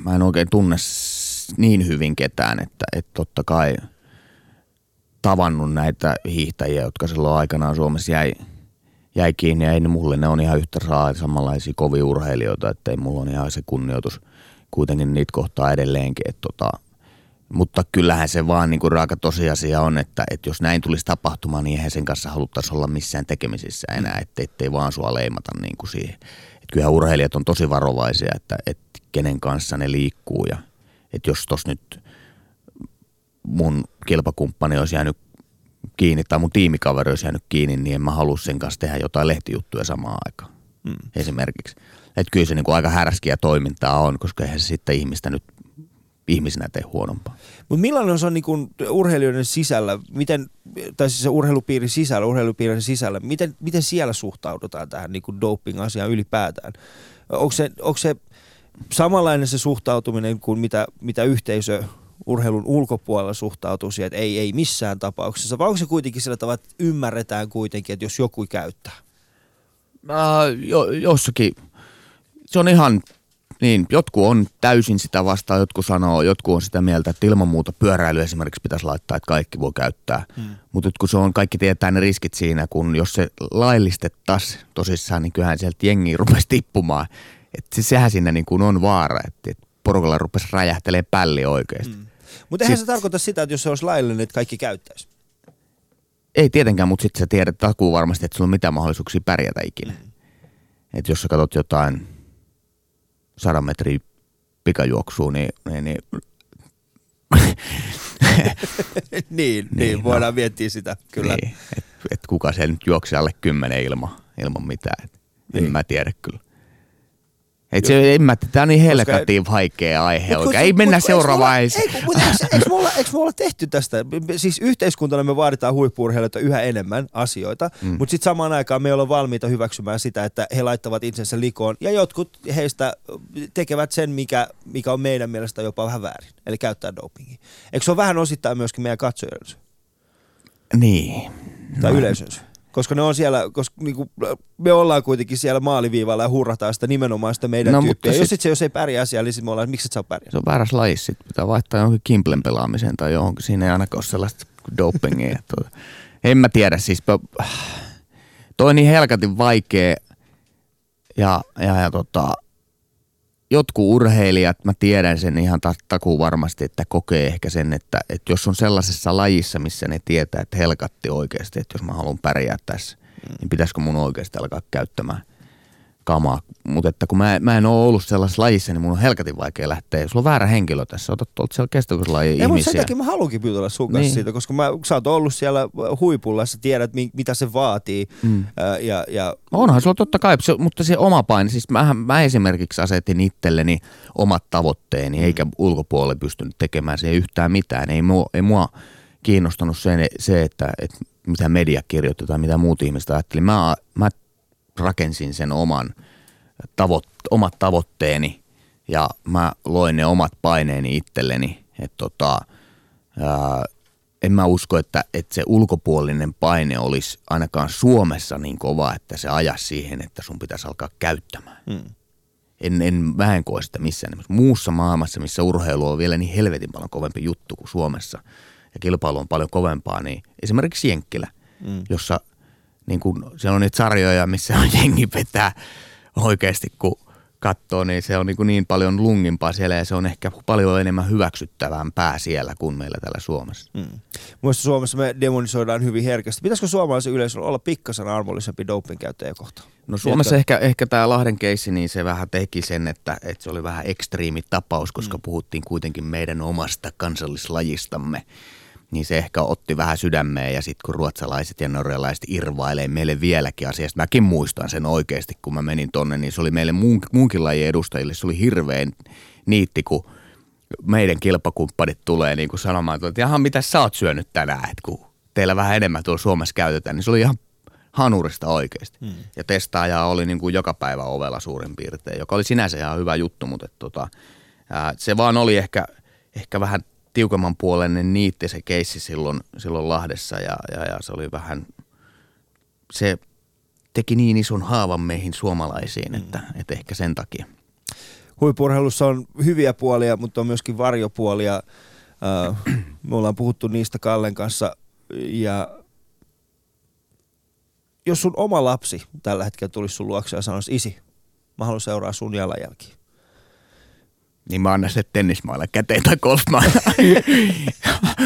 mä en oikein tunne niin hyvin ketään, että, että totta kai tavannut näitä hiihtäjiä, jotka silloin aikanaan Suomessa jäi, jäi kiinni ja ei ne mulle, ne on ihan yhtä saa samanlaisia kovia urheilijoita, että ei mulla on ihan se kunnioitus, kuitenkin niitä kohtaa edelleenkin. Et tota, mutta kyllähän se vaan niin kuin raaka tosiasia on, että, että jos näin tulisi tapahtumaan, niin eihän sen kanssa haluttaisi olla missään tekemisissä enää, että ettei vaan sua leimata niin kuin siihen. Että kyllähän urheilijat on tosi varovaisia, että, että kenen kanssa ne liikkuu ja että jos tos nyt mun kilpakumppani olisi jäänyt kiinni tai mun tiimikaveri olisi jäänyt kiinni, niin en mä halua sen kanssa tehdä jotain lehtijuttuja samaan aikaan mm. esimerkiksi. Että kyllä se niin kuin aika härskiä toimintaa on, koska eihän se sitten ihmistä nyt ihmisenä tee huonompaa. Mutta millainen se on niin urheilijoiden sisällä, miten, tai siis se urheilupiirin sisällä, urheilupiirin sisällä, miten, miten siellä suhtaudutaan tähän niin doping-asiaan ylipäätään? Onko se, onko se samanlainen se suhtautuminen kuin mitä, mitä yhteisö urheilun ulkopuolella suhtautuu siihen, että ei, ei missään tapauksessa, vai onko se kuitenkin sillä tavalla, että ymmärretään kuitenkin, että jos joku käyttää? Äh, jo, jossakin, se on ihan niin, jotkut on täysin sitä vastaan, jotkut sanoo, jotkut on sitä mieltä, että ilman muuta pyöräily esimerkiksi pitäisi laittaa, että kaikki voi käyttää. Hmm. Mutta kun se on, kaikki tietää ne riskit siinä, kun jos se laillistettaisiin tosissaan, niin kyllähän sieltä jengi rupesi tippumaan. Että sehän siinä niin kuin on vaara, että, porukalla rupesi räjähtelee pälli oikeasti. Hmm. Mutta eihän se tarkoita sitä, että jos se olisi laillinen, että kaikki käyttäisi. Ei tietenkään, mutta sitten sä tiedät takuu varmasti, että sulla on mitään mahdollisuuksia pärjätä ikinä. Hmm. Että jos sä katsot jotain sadan metrin pikajuoksuun, niin, niin, niin niin, niin, niin, voidaan no, miettiä sitä, kyllä. Niin, että et kuka se nyt juoksi alle kymmenen ilman, ilman mitään. Et niin. En mä tiedä kyllä. Et se, en mä, tää on niin helkatiin vaikea aihe oikein. Ei mennä seuraavaan. Ei, mutta eikö mulla, eikö mulla tehty tästä? Siis yhteiskuntana me vaaditaan huippurheilijoita yhä enemmän asioita, mm. mutta sitten samaan aikaan me ollaan valmiita hyväksymään sitä, että he laittavat itsensä likoon. Ja jotkut heistä tekevät sen, mikä, mikä on meidän mielestä jopa vähän väärin. Eli käyttää dopingia. Eikö se ole vähän osittain myöskin meidän katsojien Niin. Tai no. yleisön koska ne on siellä, koska niinku, me ollaan kuitenkin siellä maaliviivalla ja hurrataan sitä nimenomaan sitä meidän no, tyyppiä. Jos, sit, se, jos ei pärjää siellä, niin me ollaan, miksi et sä pärjää? Se on väärässä lajissa, sit pitää vaihtaa johonkin kimplen pelaamiseen tai johonkin. Siinä ei ainakaan ole sellaista dopingia. en mä tiedä, siis toi on niin helkatin vaikea ja, ja, ja tota, jotkut urheilijat, mä tiedän sen ihan takuu varmasti, että kokee ehkä sen, että, että jos on sellaisessa lajissa, missä ne tietää, että helkatti oikeasti, että jos mä haluan pärjää tässä, niin pitäisikö mun oikeasti alkaa käyttämään – kamaa. Mutta että kun mä, mä en ole ollut sellaisessa lajissa, niin mun on helkatin vaikea lähteä. Jos sulla on väärä henkilö tässä, otat tuolta siellä kestävyyslaji ihmisiä. Mutta sen takia mä haluankin pyytää sun kanssa niin. siitä, koska mä, sä oot ollut siellä huipulla, sä tiedät mitä se vaatii. Mm. Ää, ja, ja... Onhan sulla totta kai, mutta se oma paine, siis mä, mä esimerkiksi asetin itselleni omat tavoitteeni, mm. eikä ulkopuolelle pystynyt tekemään siihen yhtään mitään. Ei mua, ei mua kiinnostanut se, se että, että mitä media kirjoitti tai mitä muut ihmiset ajatteli. Mä, mä rakensin sen oman tavo- omat tavoitteeni ja mä loin ne omat paineeni itselleni. Että tota, ää, en mä usko, että, että se ulkopuolinen paine olisi ainakaan Suomessa niin kova, että se ajas siihen, että sun pitäisi alkaa käyttämään. Hmm. En, en, en koe sitä missään nimessä. Muussa maailmassa, missä urheilu on vielä niin helvetin paljon kovempi juttu kuin Suomessa ja kilpailu on paljon kovempaa, niin esimerkiksi Jenkkilä, hmm. jossa – niin kun, siellä on niitä sarjoja, missä on jengi vetää oikeasti, kun katsoo, niin se on niin, kuin niin paljon lungimpaa siellä ja se on ehkä paljon enemmän hyväksyttävämpää siellä kuin meillä täällä Suomessa. Mm. Muista Suomessa me demonisoidaan hyvin herkästi. Pitäisikö suomalaisen yleisöllä olla pikkasen armollisempi doping käyttäjä kohtaan? No Suomessa ehkä, ehkä tämä Lahden keissi, niin se vähän teki sen, että, että se oli vähän ekstriimi tapaus, koska mm. puhuttiin kuitenkin meidän omasta kansallislajistamme niin se ehkä otti vähän sydämeen ja sitten kun ruotsalaiset ja norjalaiset irvailee meille vieläkin asiasta, mäkin muistan sen oikeasti, kun mä menin tonne, niin se oli meille muun, muunkin lajin edustajille, se oli hirveän niitti, kun meidän kilpakumppanit tulee niin kuin sanomaan, että jaha, mitä sä oot syönyt tänään, että kun teillä vähän enemmän tuolla Suomessa käytetään, niin se oli ihan hanurista oikeasti. Hmm. Ja testaajaa oli niin kuin joka päivä ovella suurin piirtein, joka oli sinänsä ihan hyvä juttu, mutta tota, ää, se vaan oli ehkä, ehkä vähän tiukemman puolen niitti se keissi silloin, silloin Lahdessa ja, ja, ja se oli vähän, se teki niin ison haavan meihin suomalaisiin, mm. että, että ehkä sen takia. Huippurheilussa on hyviä puolia, mutta on myöskin varjopuolia. Äh, me ollaan puhuttu niistä Kallen kanssa ja jos sun oma lapsi tällä hetkellä tulisi sun luokse ja sanoisi, isi, mä haluan seuraa sun jalanjälkiä Niin mä annan se tennismaille käteen tai golfmaille.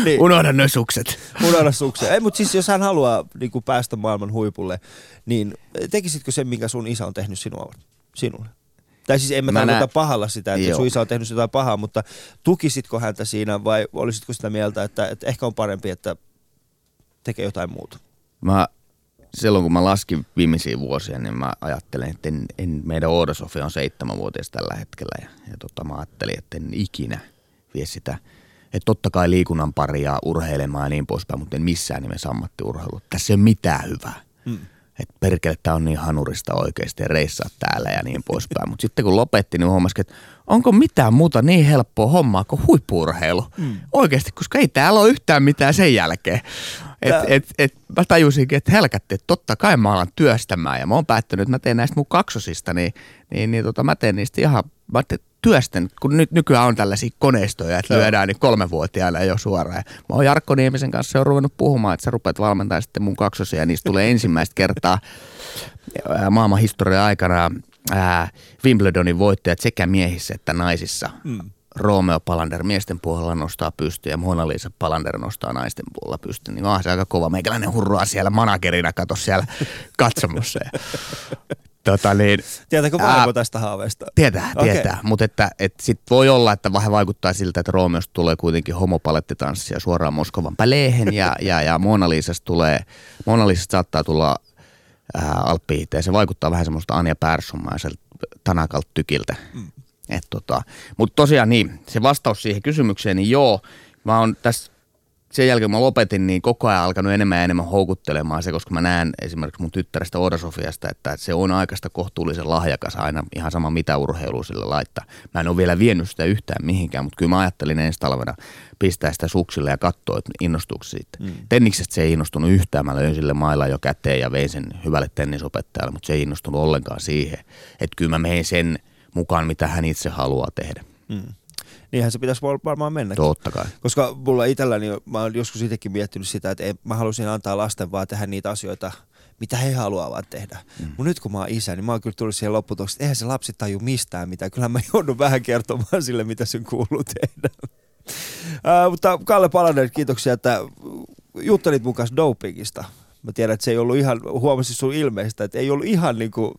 Niin. Unohda noin sukset. Unohda suksia. Ei, mutta siis jos hän haluaa niin kuin päästä maailman huipulle, niin tekisitkö sen, minkä sun isä on tehnyt sinua, sinulle? Tai siis en mä, Mä tarkoita näen- pahalla sitä, että Joo. sun isä on tehnyt jotain pahaa, mutta tukisitko häntä siinä vai olisitko sitä mieltä, että, että ehkä on parempi, että tekee jotain muuta? Mä, silloin kun mä laskin viimeisiä vuosia, niin mä ajattelin, että en, en, meidän Oodosofi on seitsemänvuotias tällä hetkellä. Ja, ja tota, mä ajattelin, että en ikinä vie sitä. Että totta kai liikunnan paria, urheilemaan ja niin poispäin, mutta en missään nimessä ammattiurheilu. Tässä ei ole mitään hyvää. Mm. Että perkele, tää on niin hanurista oikeasti ja reissaa täällä ja niin poispäin. Mutta sitten kun lopetti, niin huomasin, että onko mitään muuta niin helppoa hommaa kuin huippuurheilu. Mm. Oikeasti, koska ei täällä ole yhtään mitään sen jälkeen. Et, et, et, mä tajusinkin, että helkätti, että totta kai mä alan työstämään ja mä oon päättänyt, että mä teen näistä mun kaksosista, niin, niin, niin tota, mä teen niistä ihan, mä te, työstän, kun nyt nykyään on tällaisia koneistoja, että Joo. lyödään niin kolmevuotiaille jo suoraan. Ja mä oon Jarkko Niemisen kanssa jo ruvennut puhumaan, että sä rupeat valmentamaan sitten mun kaksosia ja niistä tulee ensimmäistä kertaa maailman historian aikana ää, Wimbledonin voittajat sekä miehissä että naisissa. Mm. Romeo Palander miesten puolella nostaa pystyä ja Mona Lisa Palander nostaa naisten puolella pystyä. Niin onhan se aika kova. Meikäläinen hurraa siellä managerina kato siellä katsomossa. Ja, tota niin, Tiedätkö Ää, vaimo tästä haaveesta? Tietää, Okei. tietää. Mutta että, että sit voi olla, että vähän vaikuttaa siltä, että Roomeosta tulee kuitenkin homopalettitanssija suoraan Moskovan päleehen ja, ja, ja Mona Lisasta tulee, Mona Lisasta saattaa tulla ää, alppihiihtäjä. ja se vaikuttaa vähän semmoista Anja Perssonmaiselta tanakalta tykiltä. Mm. Et tota, mutta tosiaan niin, se vastaus siihen kysymykseen, niin joo, mä oon tässä sen jälkeen kun mä lopetin, niin koko ajan alkanut enemmän ja enemmän houkuttelemaan se, koska mä näen esimerkiksi mun tyttärestä Oda Sofiasta, että se on aikaista kohtuullisen lahjakas aina ihan sama mitä urheilua sille laittaa. Mä en ole vielä vienyt sitä yhtään mihinkään, mutta kyllä mä ajattelin ensi talvena pistää sitä suksille ja katsoa, että innostuuko siitä. Mm. Tenniksestä se ei innostunut yhtään, mä löin sille mailla jo käteen ja vein sen hyvälle tennisopettajalle, mutta se ei innostunut ollenkaan siihen. Että kyllä mä menen sen mukaan, mitä hän itse haluaa tehdä. Mm. Niinhän se pitäisi var- varmaan mennä. Totta kai. Koska mulla itselläni, mä oon joskus itsekin miettinyt sitä, että ei, mä halusin antaa lasten vaan tehdä niitä asioita, mitä he haluavat tehdä. Mm. Mutta nyt kun mä oon isä, niin mä oon kyllä tullut siihen lopputulokseen, että eihän se lapsi taju mistään mitään. Kyllä mä joudun vähän kertomaan sille, mitä sen kuuluu tehdä. Uh, mutta Kalle Palanen, kiitoksia, että juttelit mun kanssa dopingista. Mä tiedän, että se ei ollut ihan, huomasin sun ilmeistä, että ei ollut ihan niin kuin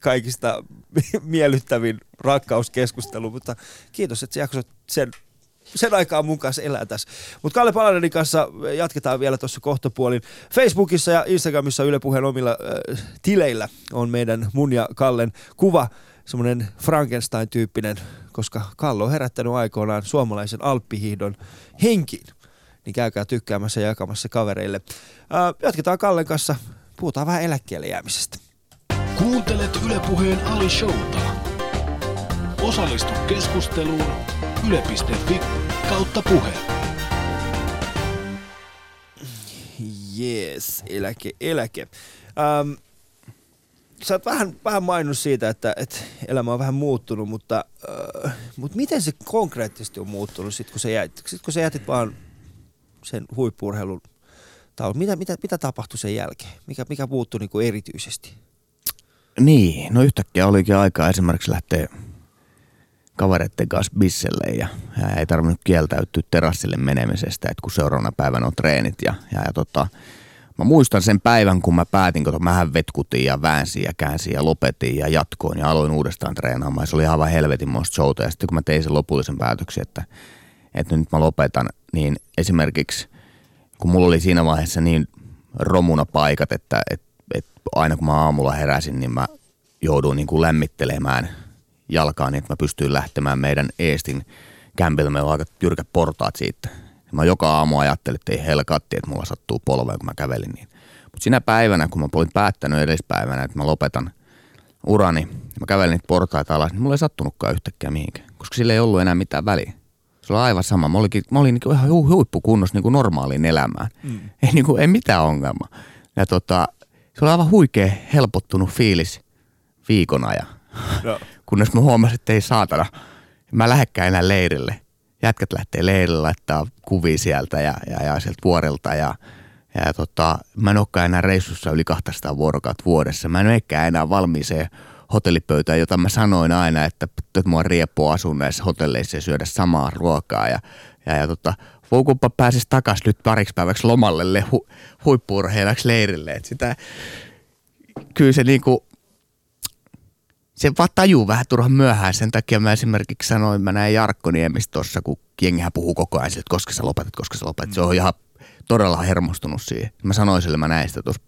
kaikista miellyttävin rakkauskeskustelu, mutta kiitos, että jaksoit sen, sen aikaa mun kanssa elää tässä. Mutta Kalle Palanenin kanssa jatketaan vielä tuossa kohtapuolin. Facebookissa ja Instagramissa Yle Puheen omilla äh, tileillä on meidän mun ja Kallen kuva, semmoinen Frankenstein-tyyppinen, koska Kalle on herättänyt aikoinaan suomalaisen alppihiihdon henkiin. Niin käykää tykkäämässä ja jakamassa kavereille. Äh, jatketaan Kallen kanssa, puhutaan vähän eläkkeelle jäämisestä. Kuuntelet Yle Puheen Ali Showta. Osallistu keskusteluun yle.fi kautta puhe. Jees, eläke, eläke. Ähm, sä oot vähän, vähän maininnut siitä, että, että elämä on vähän muuttunut, mutta, äh, mutta miten se konkreettisesti on muuttunut sit kun sä jätit, sit kun sä jätit vaan sen huippurheilun taulun? Mitä, mitä, mitä tapahtui sen jälkeen? Mikä, mikä muuttui niin kuin erityisesti? Niin, no yhtäkkiä olikin aikaa esimerkiksi lähteä kavereiden kanssa bisselle ja, ja ei tarvinnut kieltäytyä terassille menemisestä, että kun seuraavana päivänä on treenit ja, ja, ja tota, mä muistan sen päivän, kun mä päätin, kun mähän vetkutin ja väänsin ja käänsin ja lopetin ja jatkoin ja aloin uudestaan treenaamaan. Se oli aivan helvetin muista showta ja sitten kun mä tein sen lopullisen päätöksen, että, että nyt mä lopetan, niin esimerkiksi kun mulla oli siinä vaiheessa niin romuna paikat, että, että, että aina kun mä aamulla heräsin, niin mä jouduin niin kuin lämmittelemään jalkaa niin, että mä pystyin lähtemään meidän Eestin kämpiltä. Meillä on aika jyrkät portaat siitä. Mä joka aamu ajattelin, että ei helkatti, että mulla sattuu polveen, kun mä kävelin niin. Mutta sinä päivänä, kun mä olin päättänyt edespäivänä, että mä lopetan urani, mä kävelin niitä portaita alas, niin mulla ei sattunutkaan yhtäkkiä mihinkään, koska sillä ei ollut enää mitään väliä. Se oli aivan sama. Mä, olikin, mä olin niin ihan hu- huippukunnossa niin kuin normaaliin elämään. Mm. Ei, niin kuin, ei mitään ongelmaa. Ja tota, se oli aivan huikea helpottunut fiilis viikon ajan. No. Kunnes mä huomasin, että ei saatana. Mä lähdekään enää leirille. Jätkät lähtee leirille, laittaa kuvia sieltä ja, ja, ja sieltä vuorelta. Ja, ja tota, mä en olekaan enää reissussa yli 200 vuorokautta vuodessa. Mä en olekaan enää valmiiseen hotellipöytään, jota mä sanoin aina, että, että mua riepuu asua näissä hotelleissa ja syödä samaa ruokaa. Ja, ja, ja tota, Voukuppa pääsisi takaisin nyt pariksi päiväksi lomalle hu, huippuurheilijaksi leirille. Et sitä, kyllä se niinku, se vaan tajuu vähän turhan myöhään. Sen takia mä esimerkiksi sanoin, mä näin Jarkko Niemis tuossa, kun jengihän puhuu koko ajan että koska sä lopetat, koska sä lopetat. Se on ihan todella hermostunut siihen. Mä sanoin sille, mä näin sitä tuossa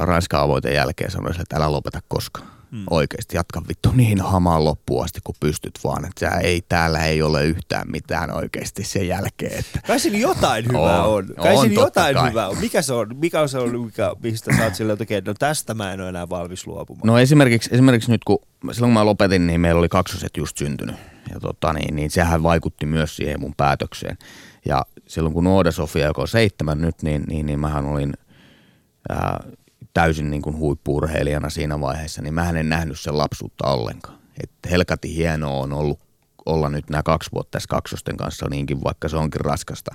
Ranskan avoiten jälkeen, sanoin sille, että älä lopeta koskaan mm. oikeasti jatka vittu niin hamaan loppuun asti kun pystyt vaan. Että ei, täällä ei ole yhtään mitään oikeasti sen jälkeen. Että... Kai siinä jotain hyvää on. on. Kai on, siinä jotain kai. hyvää on. Mikä se on? Mikä on se on, mikä, mistä sä oot silleen, että no tästä mä en ole enää valmis luopumaan? No esimerkiksi, esimerkiksi nyt kun silloin kun mä lopetin, niin meillä oli kaksoset just syntynyt. Ja tota, niin, niin sehän vaikutti myös siihen mun päätökseen. Ja silloin kun Oda Sofia, joka on seitsemän nyt, niin, niin, niin mähän olin ää, täysin niin kuin huippuurheilijana siinä vaiheessa, niin mä en nähnyt sen lapsuutta ollenkaan. että helkati hienoa on ollut olla nyt nämä kaksi vuotta tässä kaksosten kanssa niinkin, vaikka se onkin raskasta,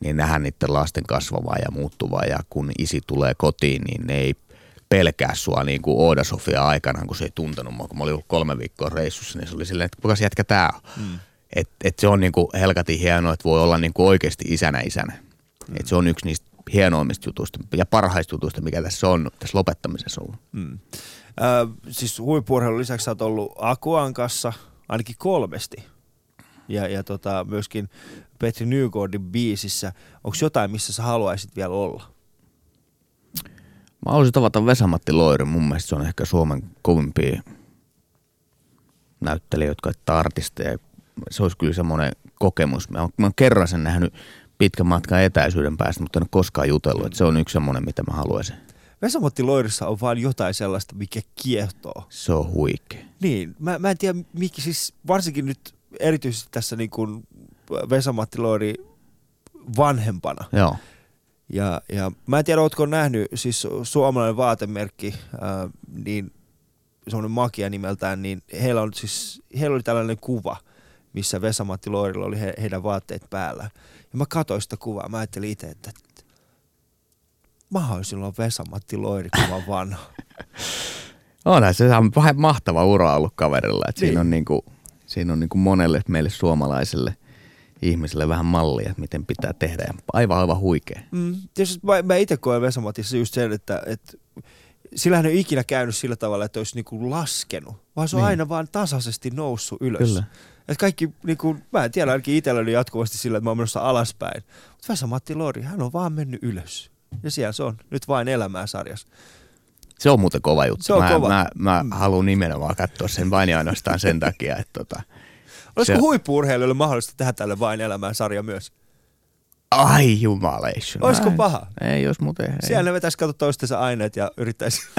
niin nähdä niiden lasten kasvavaa ja muuttuvaa ja kun isi tulee kotiin, niin ne ei pelkää sua niin kuin Ooda Sofia aikana, kun se ei tuntenut mua, kun mä olin ollut kolme viikkoa reissussa, niin se oli silleen, että kuka se jätkä tää on. Mm. Et, et se on niin kuin helkati hienoa, että voi olla niin kuin oikeasti isänä isänä. Mm. Et se on yksi niistä hienoimmista jutuista ja parhaista jutuista, mikä tässä on tässä lopettamisessa ollut. Mm. Ö, siis huippurheilun lisäksi olet ollut Akuan kanssa ainakin kolmesti. Ja, ja tota, myöskin Petri Nygårdin biisissä. Onko jotain, missä sä haluaisit vielä olla? Mä haluaisin tavata Vesamatti Loiri. Mun mielestä se on ehkä Suomen kovimpia näyttelijä, jotka artisteja. Se olisi kyllä semmoinen kokemus. Mä oon, mä oon kerran sen nähnyt pitkän matkan etäisyyden päästä, mutta en ole koskaan jutellut. Että se on yksi semmoinen, mitä mä haluaisin. Vesamatti Loirissa on vaan jotain sellaista, mikä kiehtoo. Se on huikea. Niin, mä, mä en tiedä, mikä siis varsinkin nyt erityisesti tässä niin kuin Vesamatti Loiri vanhempana. Joo. Ja, ja mä en tiedä, ootko nähnyt, siis suomalainen vaatemerkki, ää, niin semmoinen makia nimeltään, niin heillä, on siis, heillä oli tällainen kuva, missä Vesamatti Loirilla oli he, heidän vaatteet päällä. Ja mä katsoin sitä kuvaa, mä ajattelin itse, että mä haluaisin silloin Vesa-Matti Loiri, kun mä vanha. Onhan se on vähän mahtava ura ollut kaverilla. Että niin. Siinä on, niinku, siinä on niinku monelle meille suomalaiselle ihmiselle vähän mallia, miten pitää tehdä. Ja aivan aivan huikea. Mm, mä, mä itse koen Vesamatissa just sen, että, että sillähän ei ole ikinä käynyt sillä tavalla, että olisi niinku laskenut, vaan se on niin. aina vaan tasaisesti noussut ylös. Kyllä. Että kaikki, niin kuin, mä en tiedä, ainakin itsellä jatkuvasti sillä, että mä oon menossa alaspäin. Mutta Vesa Matti Lori, hän on vaan mennyt ylös. Ja siellä se on, nyt vain elämää sarjassa. Se on muuten kova juttu. Se on mä, kova. mä, mä mm. haluan nimenomaan katsoa sen vain ja ainoastaan sen takia, että tota, Olisiko se... huippuurheilijoille mahdollista tehdä tälle vain elämään sarja myös? Ai jumaleissa. Olisiko paha? Ei, jos muuten ei. Siellä ne vetäisi katsoa toistensa aineet ja yrittäisi.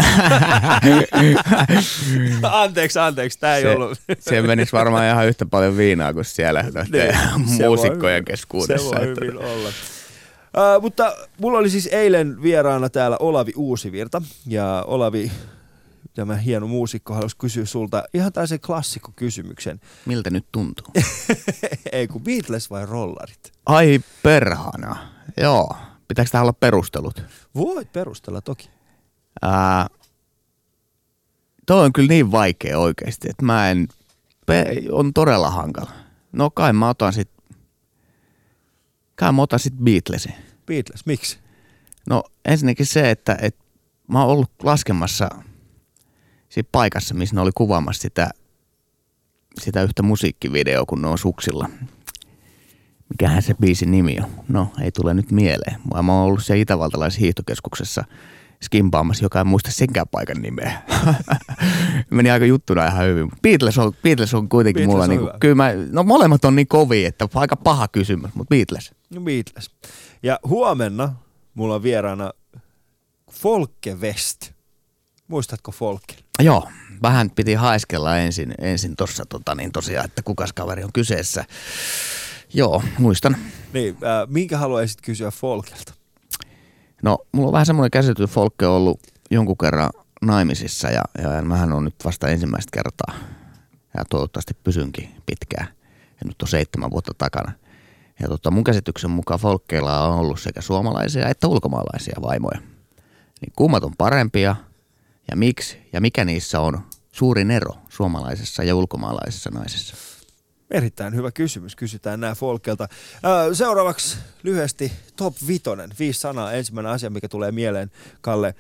anteeksi, anteeksi, tämä ei se, ollut. se menisi varmaan ihan yhtä paljon viinaa kuin siellä niin, muusikkojen keskuudessa. Se voi hyvin olla. Uh, mutta mulla oli siis eilen vieraana täällä Olavi Uusivirta ja Olavi tämä hieno muusikko halusi kysyä sulta ihan tällaisen klassikkokysymyksen. Miltä nyt tuntuu? Ei kun Beatles vai rollarit? Ai perhana. Joo. Pitääkö tähän olla perustelut? Voit perustella toki. Ää, toi on kyllä niin vaikea oikeasti, että mä en, pe, on todella hankala. No kai mä otan sit, kai mä otan sit Beatlesin. Beatles, miksi? No ensinnäkin se, että, että mä oon ollut laskemassa – siinä paikassa, missä ne oli kuvaamassa sitä, sitä yhtä musiikkivideoa, kun ne on suksilla. Mikähän se biisin nimi on? No, ei tule nyt mieleen. Mä oon ollut siellä itävaltalaisessa hiihtokeskuksessa skimpaamassa, joka ei muista senkään paikan nimeä. Meni aika juttuna ihan hyvin. Beatles on, Beatles on kuitenkin Beatles mulla, on niinku, kyllä mä, no molemmat on niin kovia, että aika paha kysymys, mutta Beatles. No Beatles. Ja huomenna mulla on vieraana Folke West. Muistatko Folken? Joo, vähän piti haiskella ensin, ensin tuossa tota, niin tosiaan, että kukas kaveri on kyseessä. Joo, muistan. Niin, äh, minkä haluaisit kysyä Folkelta? No, mulla on vähän semmoinen käsitys, että Folke on ollut jonkun kerran naimisissa ja, ja mähän on nyt vasta ensimmäistä kertaa ja toivottavasti pysynkin pitkään. Ja nyt on seitsemän vuotta takana. Ja tota, mun käsityksen mukaan Folkkeilla on ollut sekä suomalaisia että ulkomaalaisia vaimoja. Niin kummat on parempia – ja miksi ja mikä niissä on suurin ero suomalaisessa ja ulkomaalaisessa naisessa? Erittäin hyvä kysymys. Kysytään nämä Folkelta. Seuraavaksi lyhyesti top vitonen. Viisi sanaa. Ensimmäinen asia, mikä tulee mieleen, Kalle.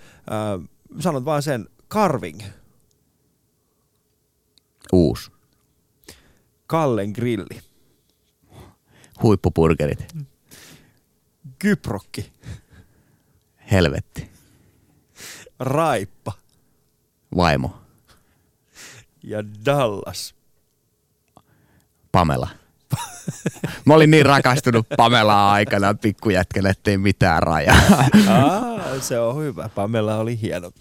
Sanot vaan sen. Carving. Uusi. Kallen grilli. Huippupurgerit. Kyprokki. Helvetti. Raippa. Vaimo. Ja Dallas. Pamela. Mä olin niin rakastunut Pamelaa aikana pikkujätkänä, ettei mitään rajaa. Aa, se on hyvä. Pamela oli hieno.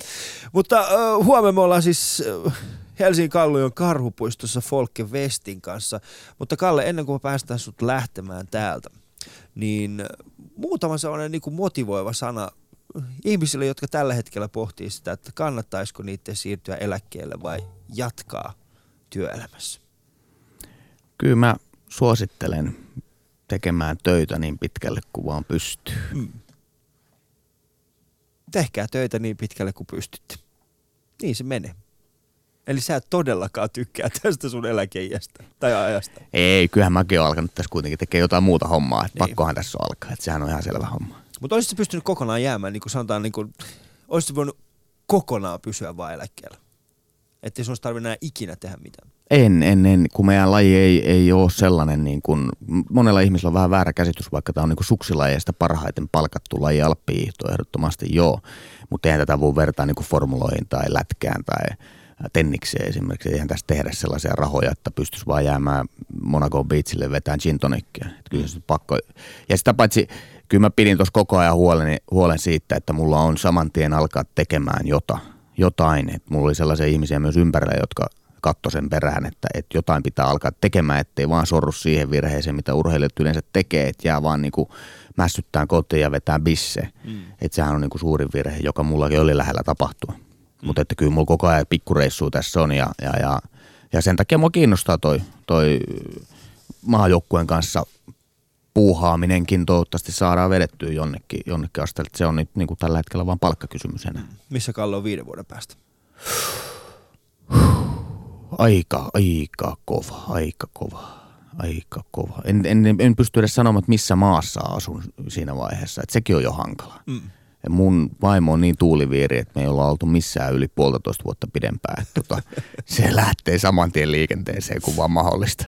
Mutta uh, huomenna me ollaan siis uh, Helsingin Kallion karhupuistossa Folke Westin kanssa. Mutta Kalle, ennen kuin päästään sut lähtemään täältä, niin muutama sellainen niin kuin motivoiva sana ihmisille, jotka tällä hetkellä pohtii sitä, että kannattaisiko niiden siirtyä eläkkeelle vai jatkaa työelämässä. Kyllä mä suosittelen tekemään töitä niin pitkälle kuin vaan pystyy. Tehkää töitä niin pitkälle kuin pystytte. Niin se menee. Eli sä et todellakaan tykkää tästä sun eläkeijästä tai ajasta. Ei, kyllähän mäkin olen alkanut tässä kuitenkin tekemään jotain muuta hommaa. Että Niin. pakkohan tässä on alkaa, että sehän on ihan selvä homma. Mutta olisit sä pystynyt kokonaan jäämään, niin kuin sanotaan, niin kuin, olisit sä voinut kokonaan pysyä vaan eläkkeellä? Että ei olisi tarvinnut ikinä tehdä mitään. En, en, en, kun meidän laji ei, ei ole sellainen, niin kuin, monella ihmisellä on vähän väärä käsitys, vaikka tämä on niin suksilajeista parhaiten palkattu laji alppihiihto ehdottomasti joo, mutta eihän tätä voi vertaa niin formuloihin tai lätkään tai tennikseen esimerkiksi. Eihän tässä tehdä sellaisia rahoja, että pystyisi vaan jäämään Monaco Beachille vetään gin tonickia. Että Kyllä se pakko. Ja sitä paitsi, kyllä mä pidin tuossa koko ajan huolen, huolen siitä, että mulla on saman tien alkaa tekemään jota, jotain. Et mulla oli sellaisia ihmisiä myös ympärillä, jotka katto sen perään, että, että jotain pitää alkaa tekemään, ettei vaan sorru siihen virheeseen, mitä urheilijat yleensä tekee, että jää vaan niinku mässyttää kotiin ja vetää bisse. Mm. Että sehän on niinku suurin virhe, joka mullakin oli lähellä tapahtua. Mm. Mutta että kyllä mulla koko ajan pikkureissua tässä on ja, ja, ja, ja sen takia mua kiinnostaa toi, toi maajoukkueen kanssa puuhaaminenkin toivottavasti saadaan vedettyä jonnekin, jonnekin asteelle. Se on nyt niin kuin tällä hetkellä vain palkkakysymys enää. Missä Kalle on viiden vuoden päästä? Aika, aika kova, aika kova, aika kova. En, en, en pysty edes sanomaan, että missä maassa asun siinä vaiheessa, että sekin on jo hankala. Mm. Ja mun vaimo on niin tuuliviiri, että me ei olla oltu missään yli puolitoista vuotta pidempään. Tota, se lähtee saman tien liikenteeseen, kun vaan mahdollista.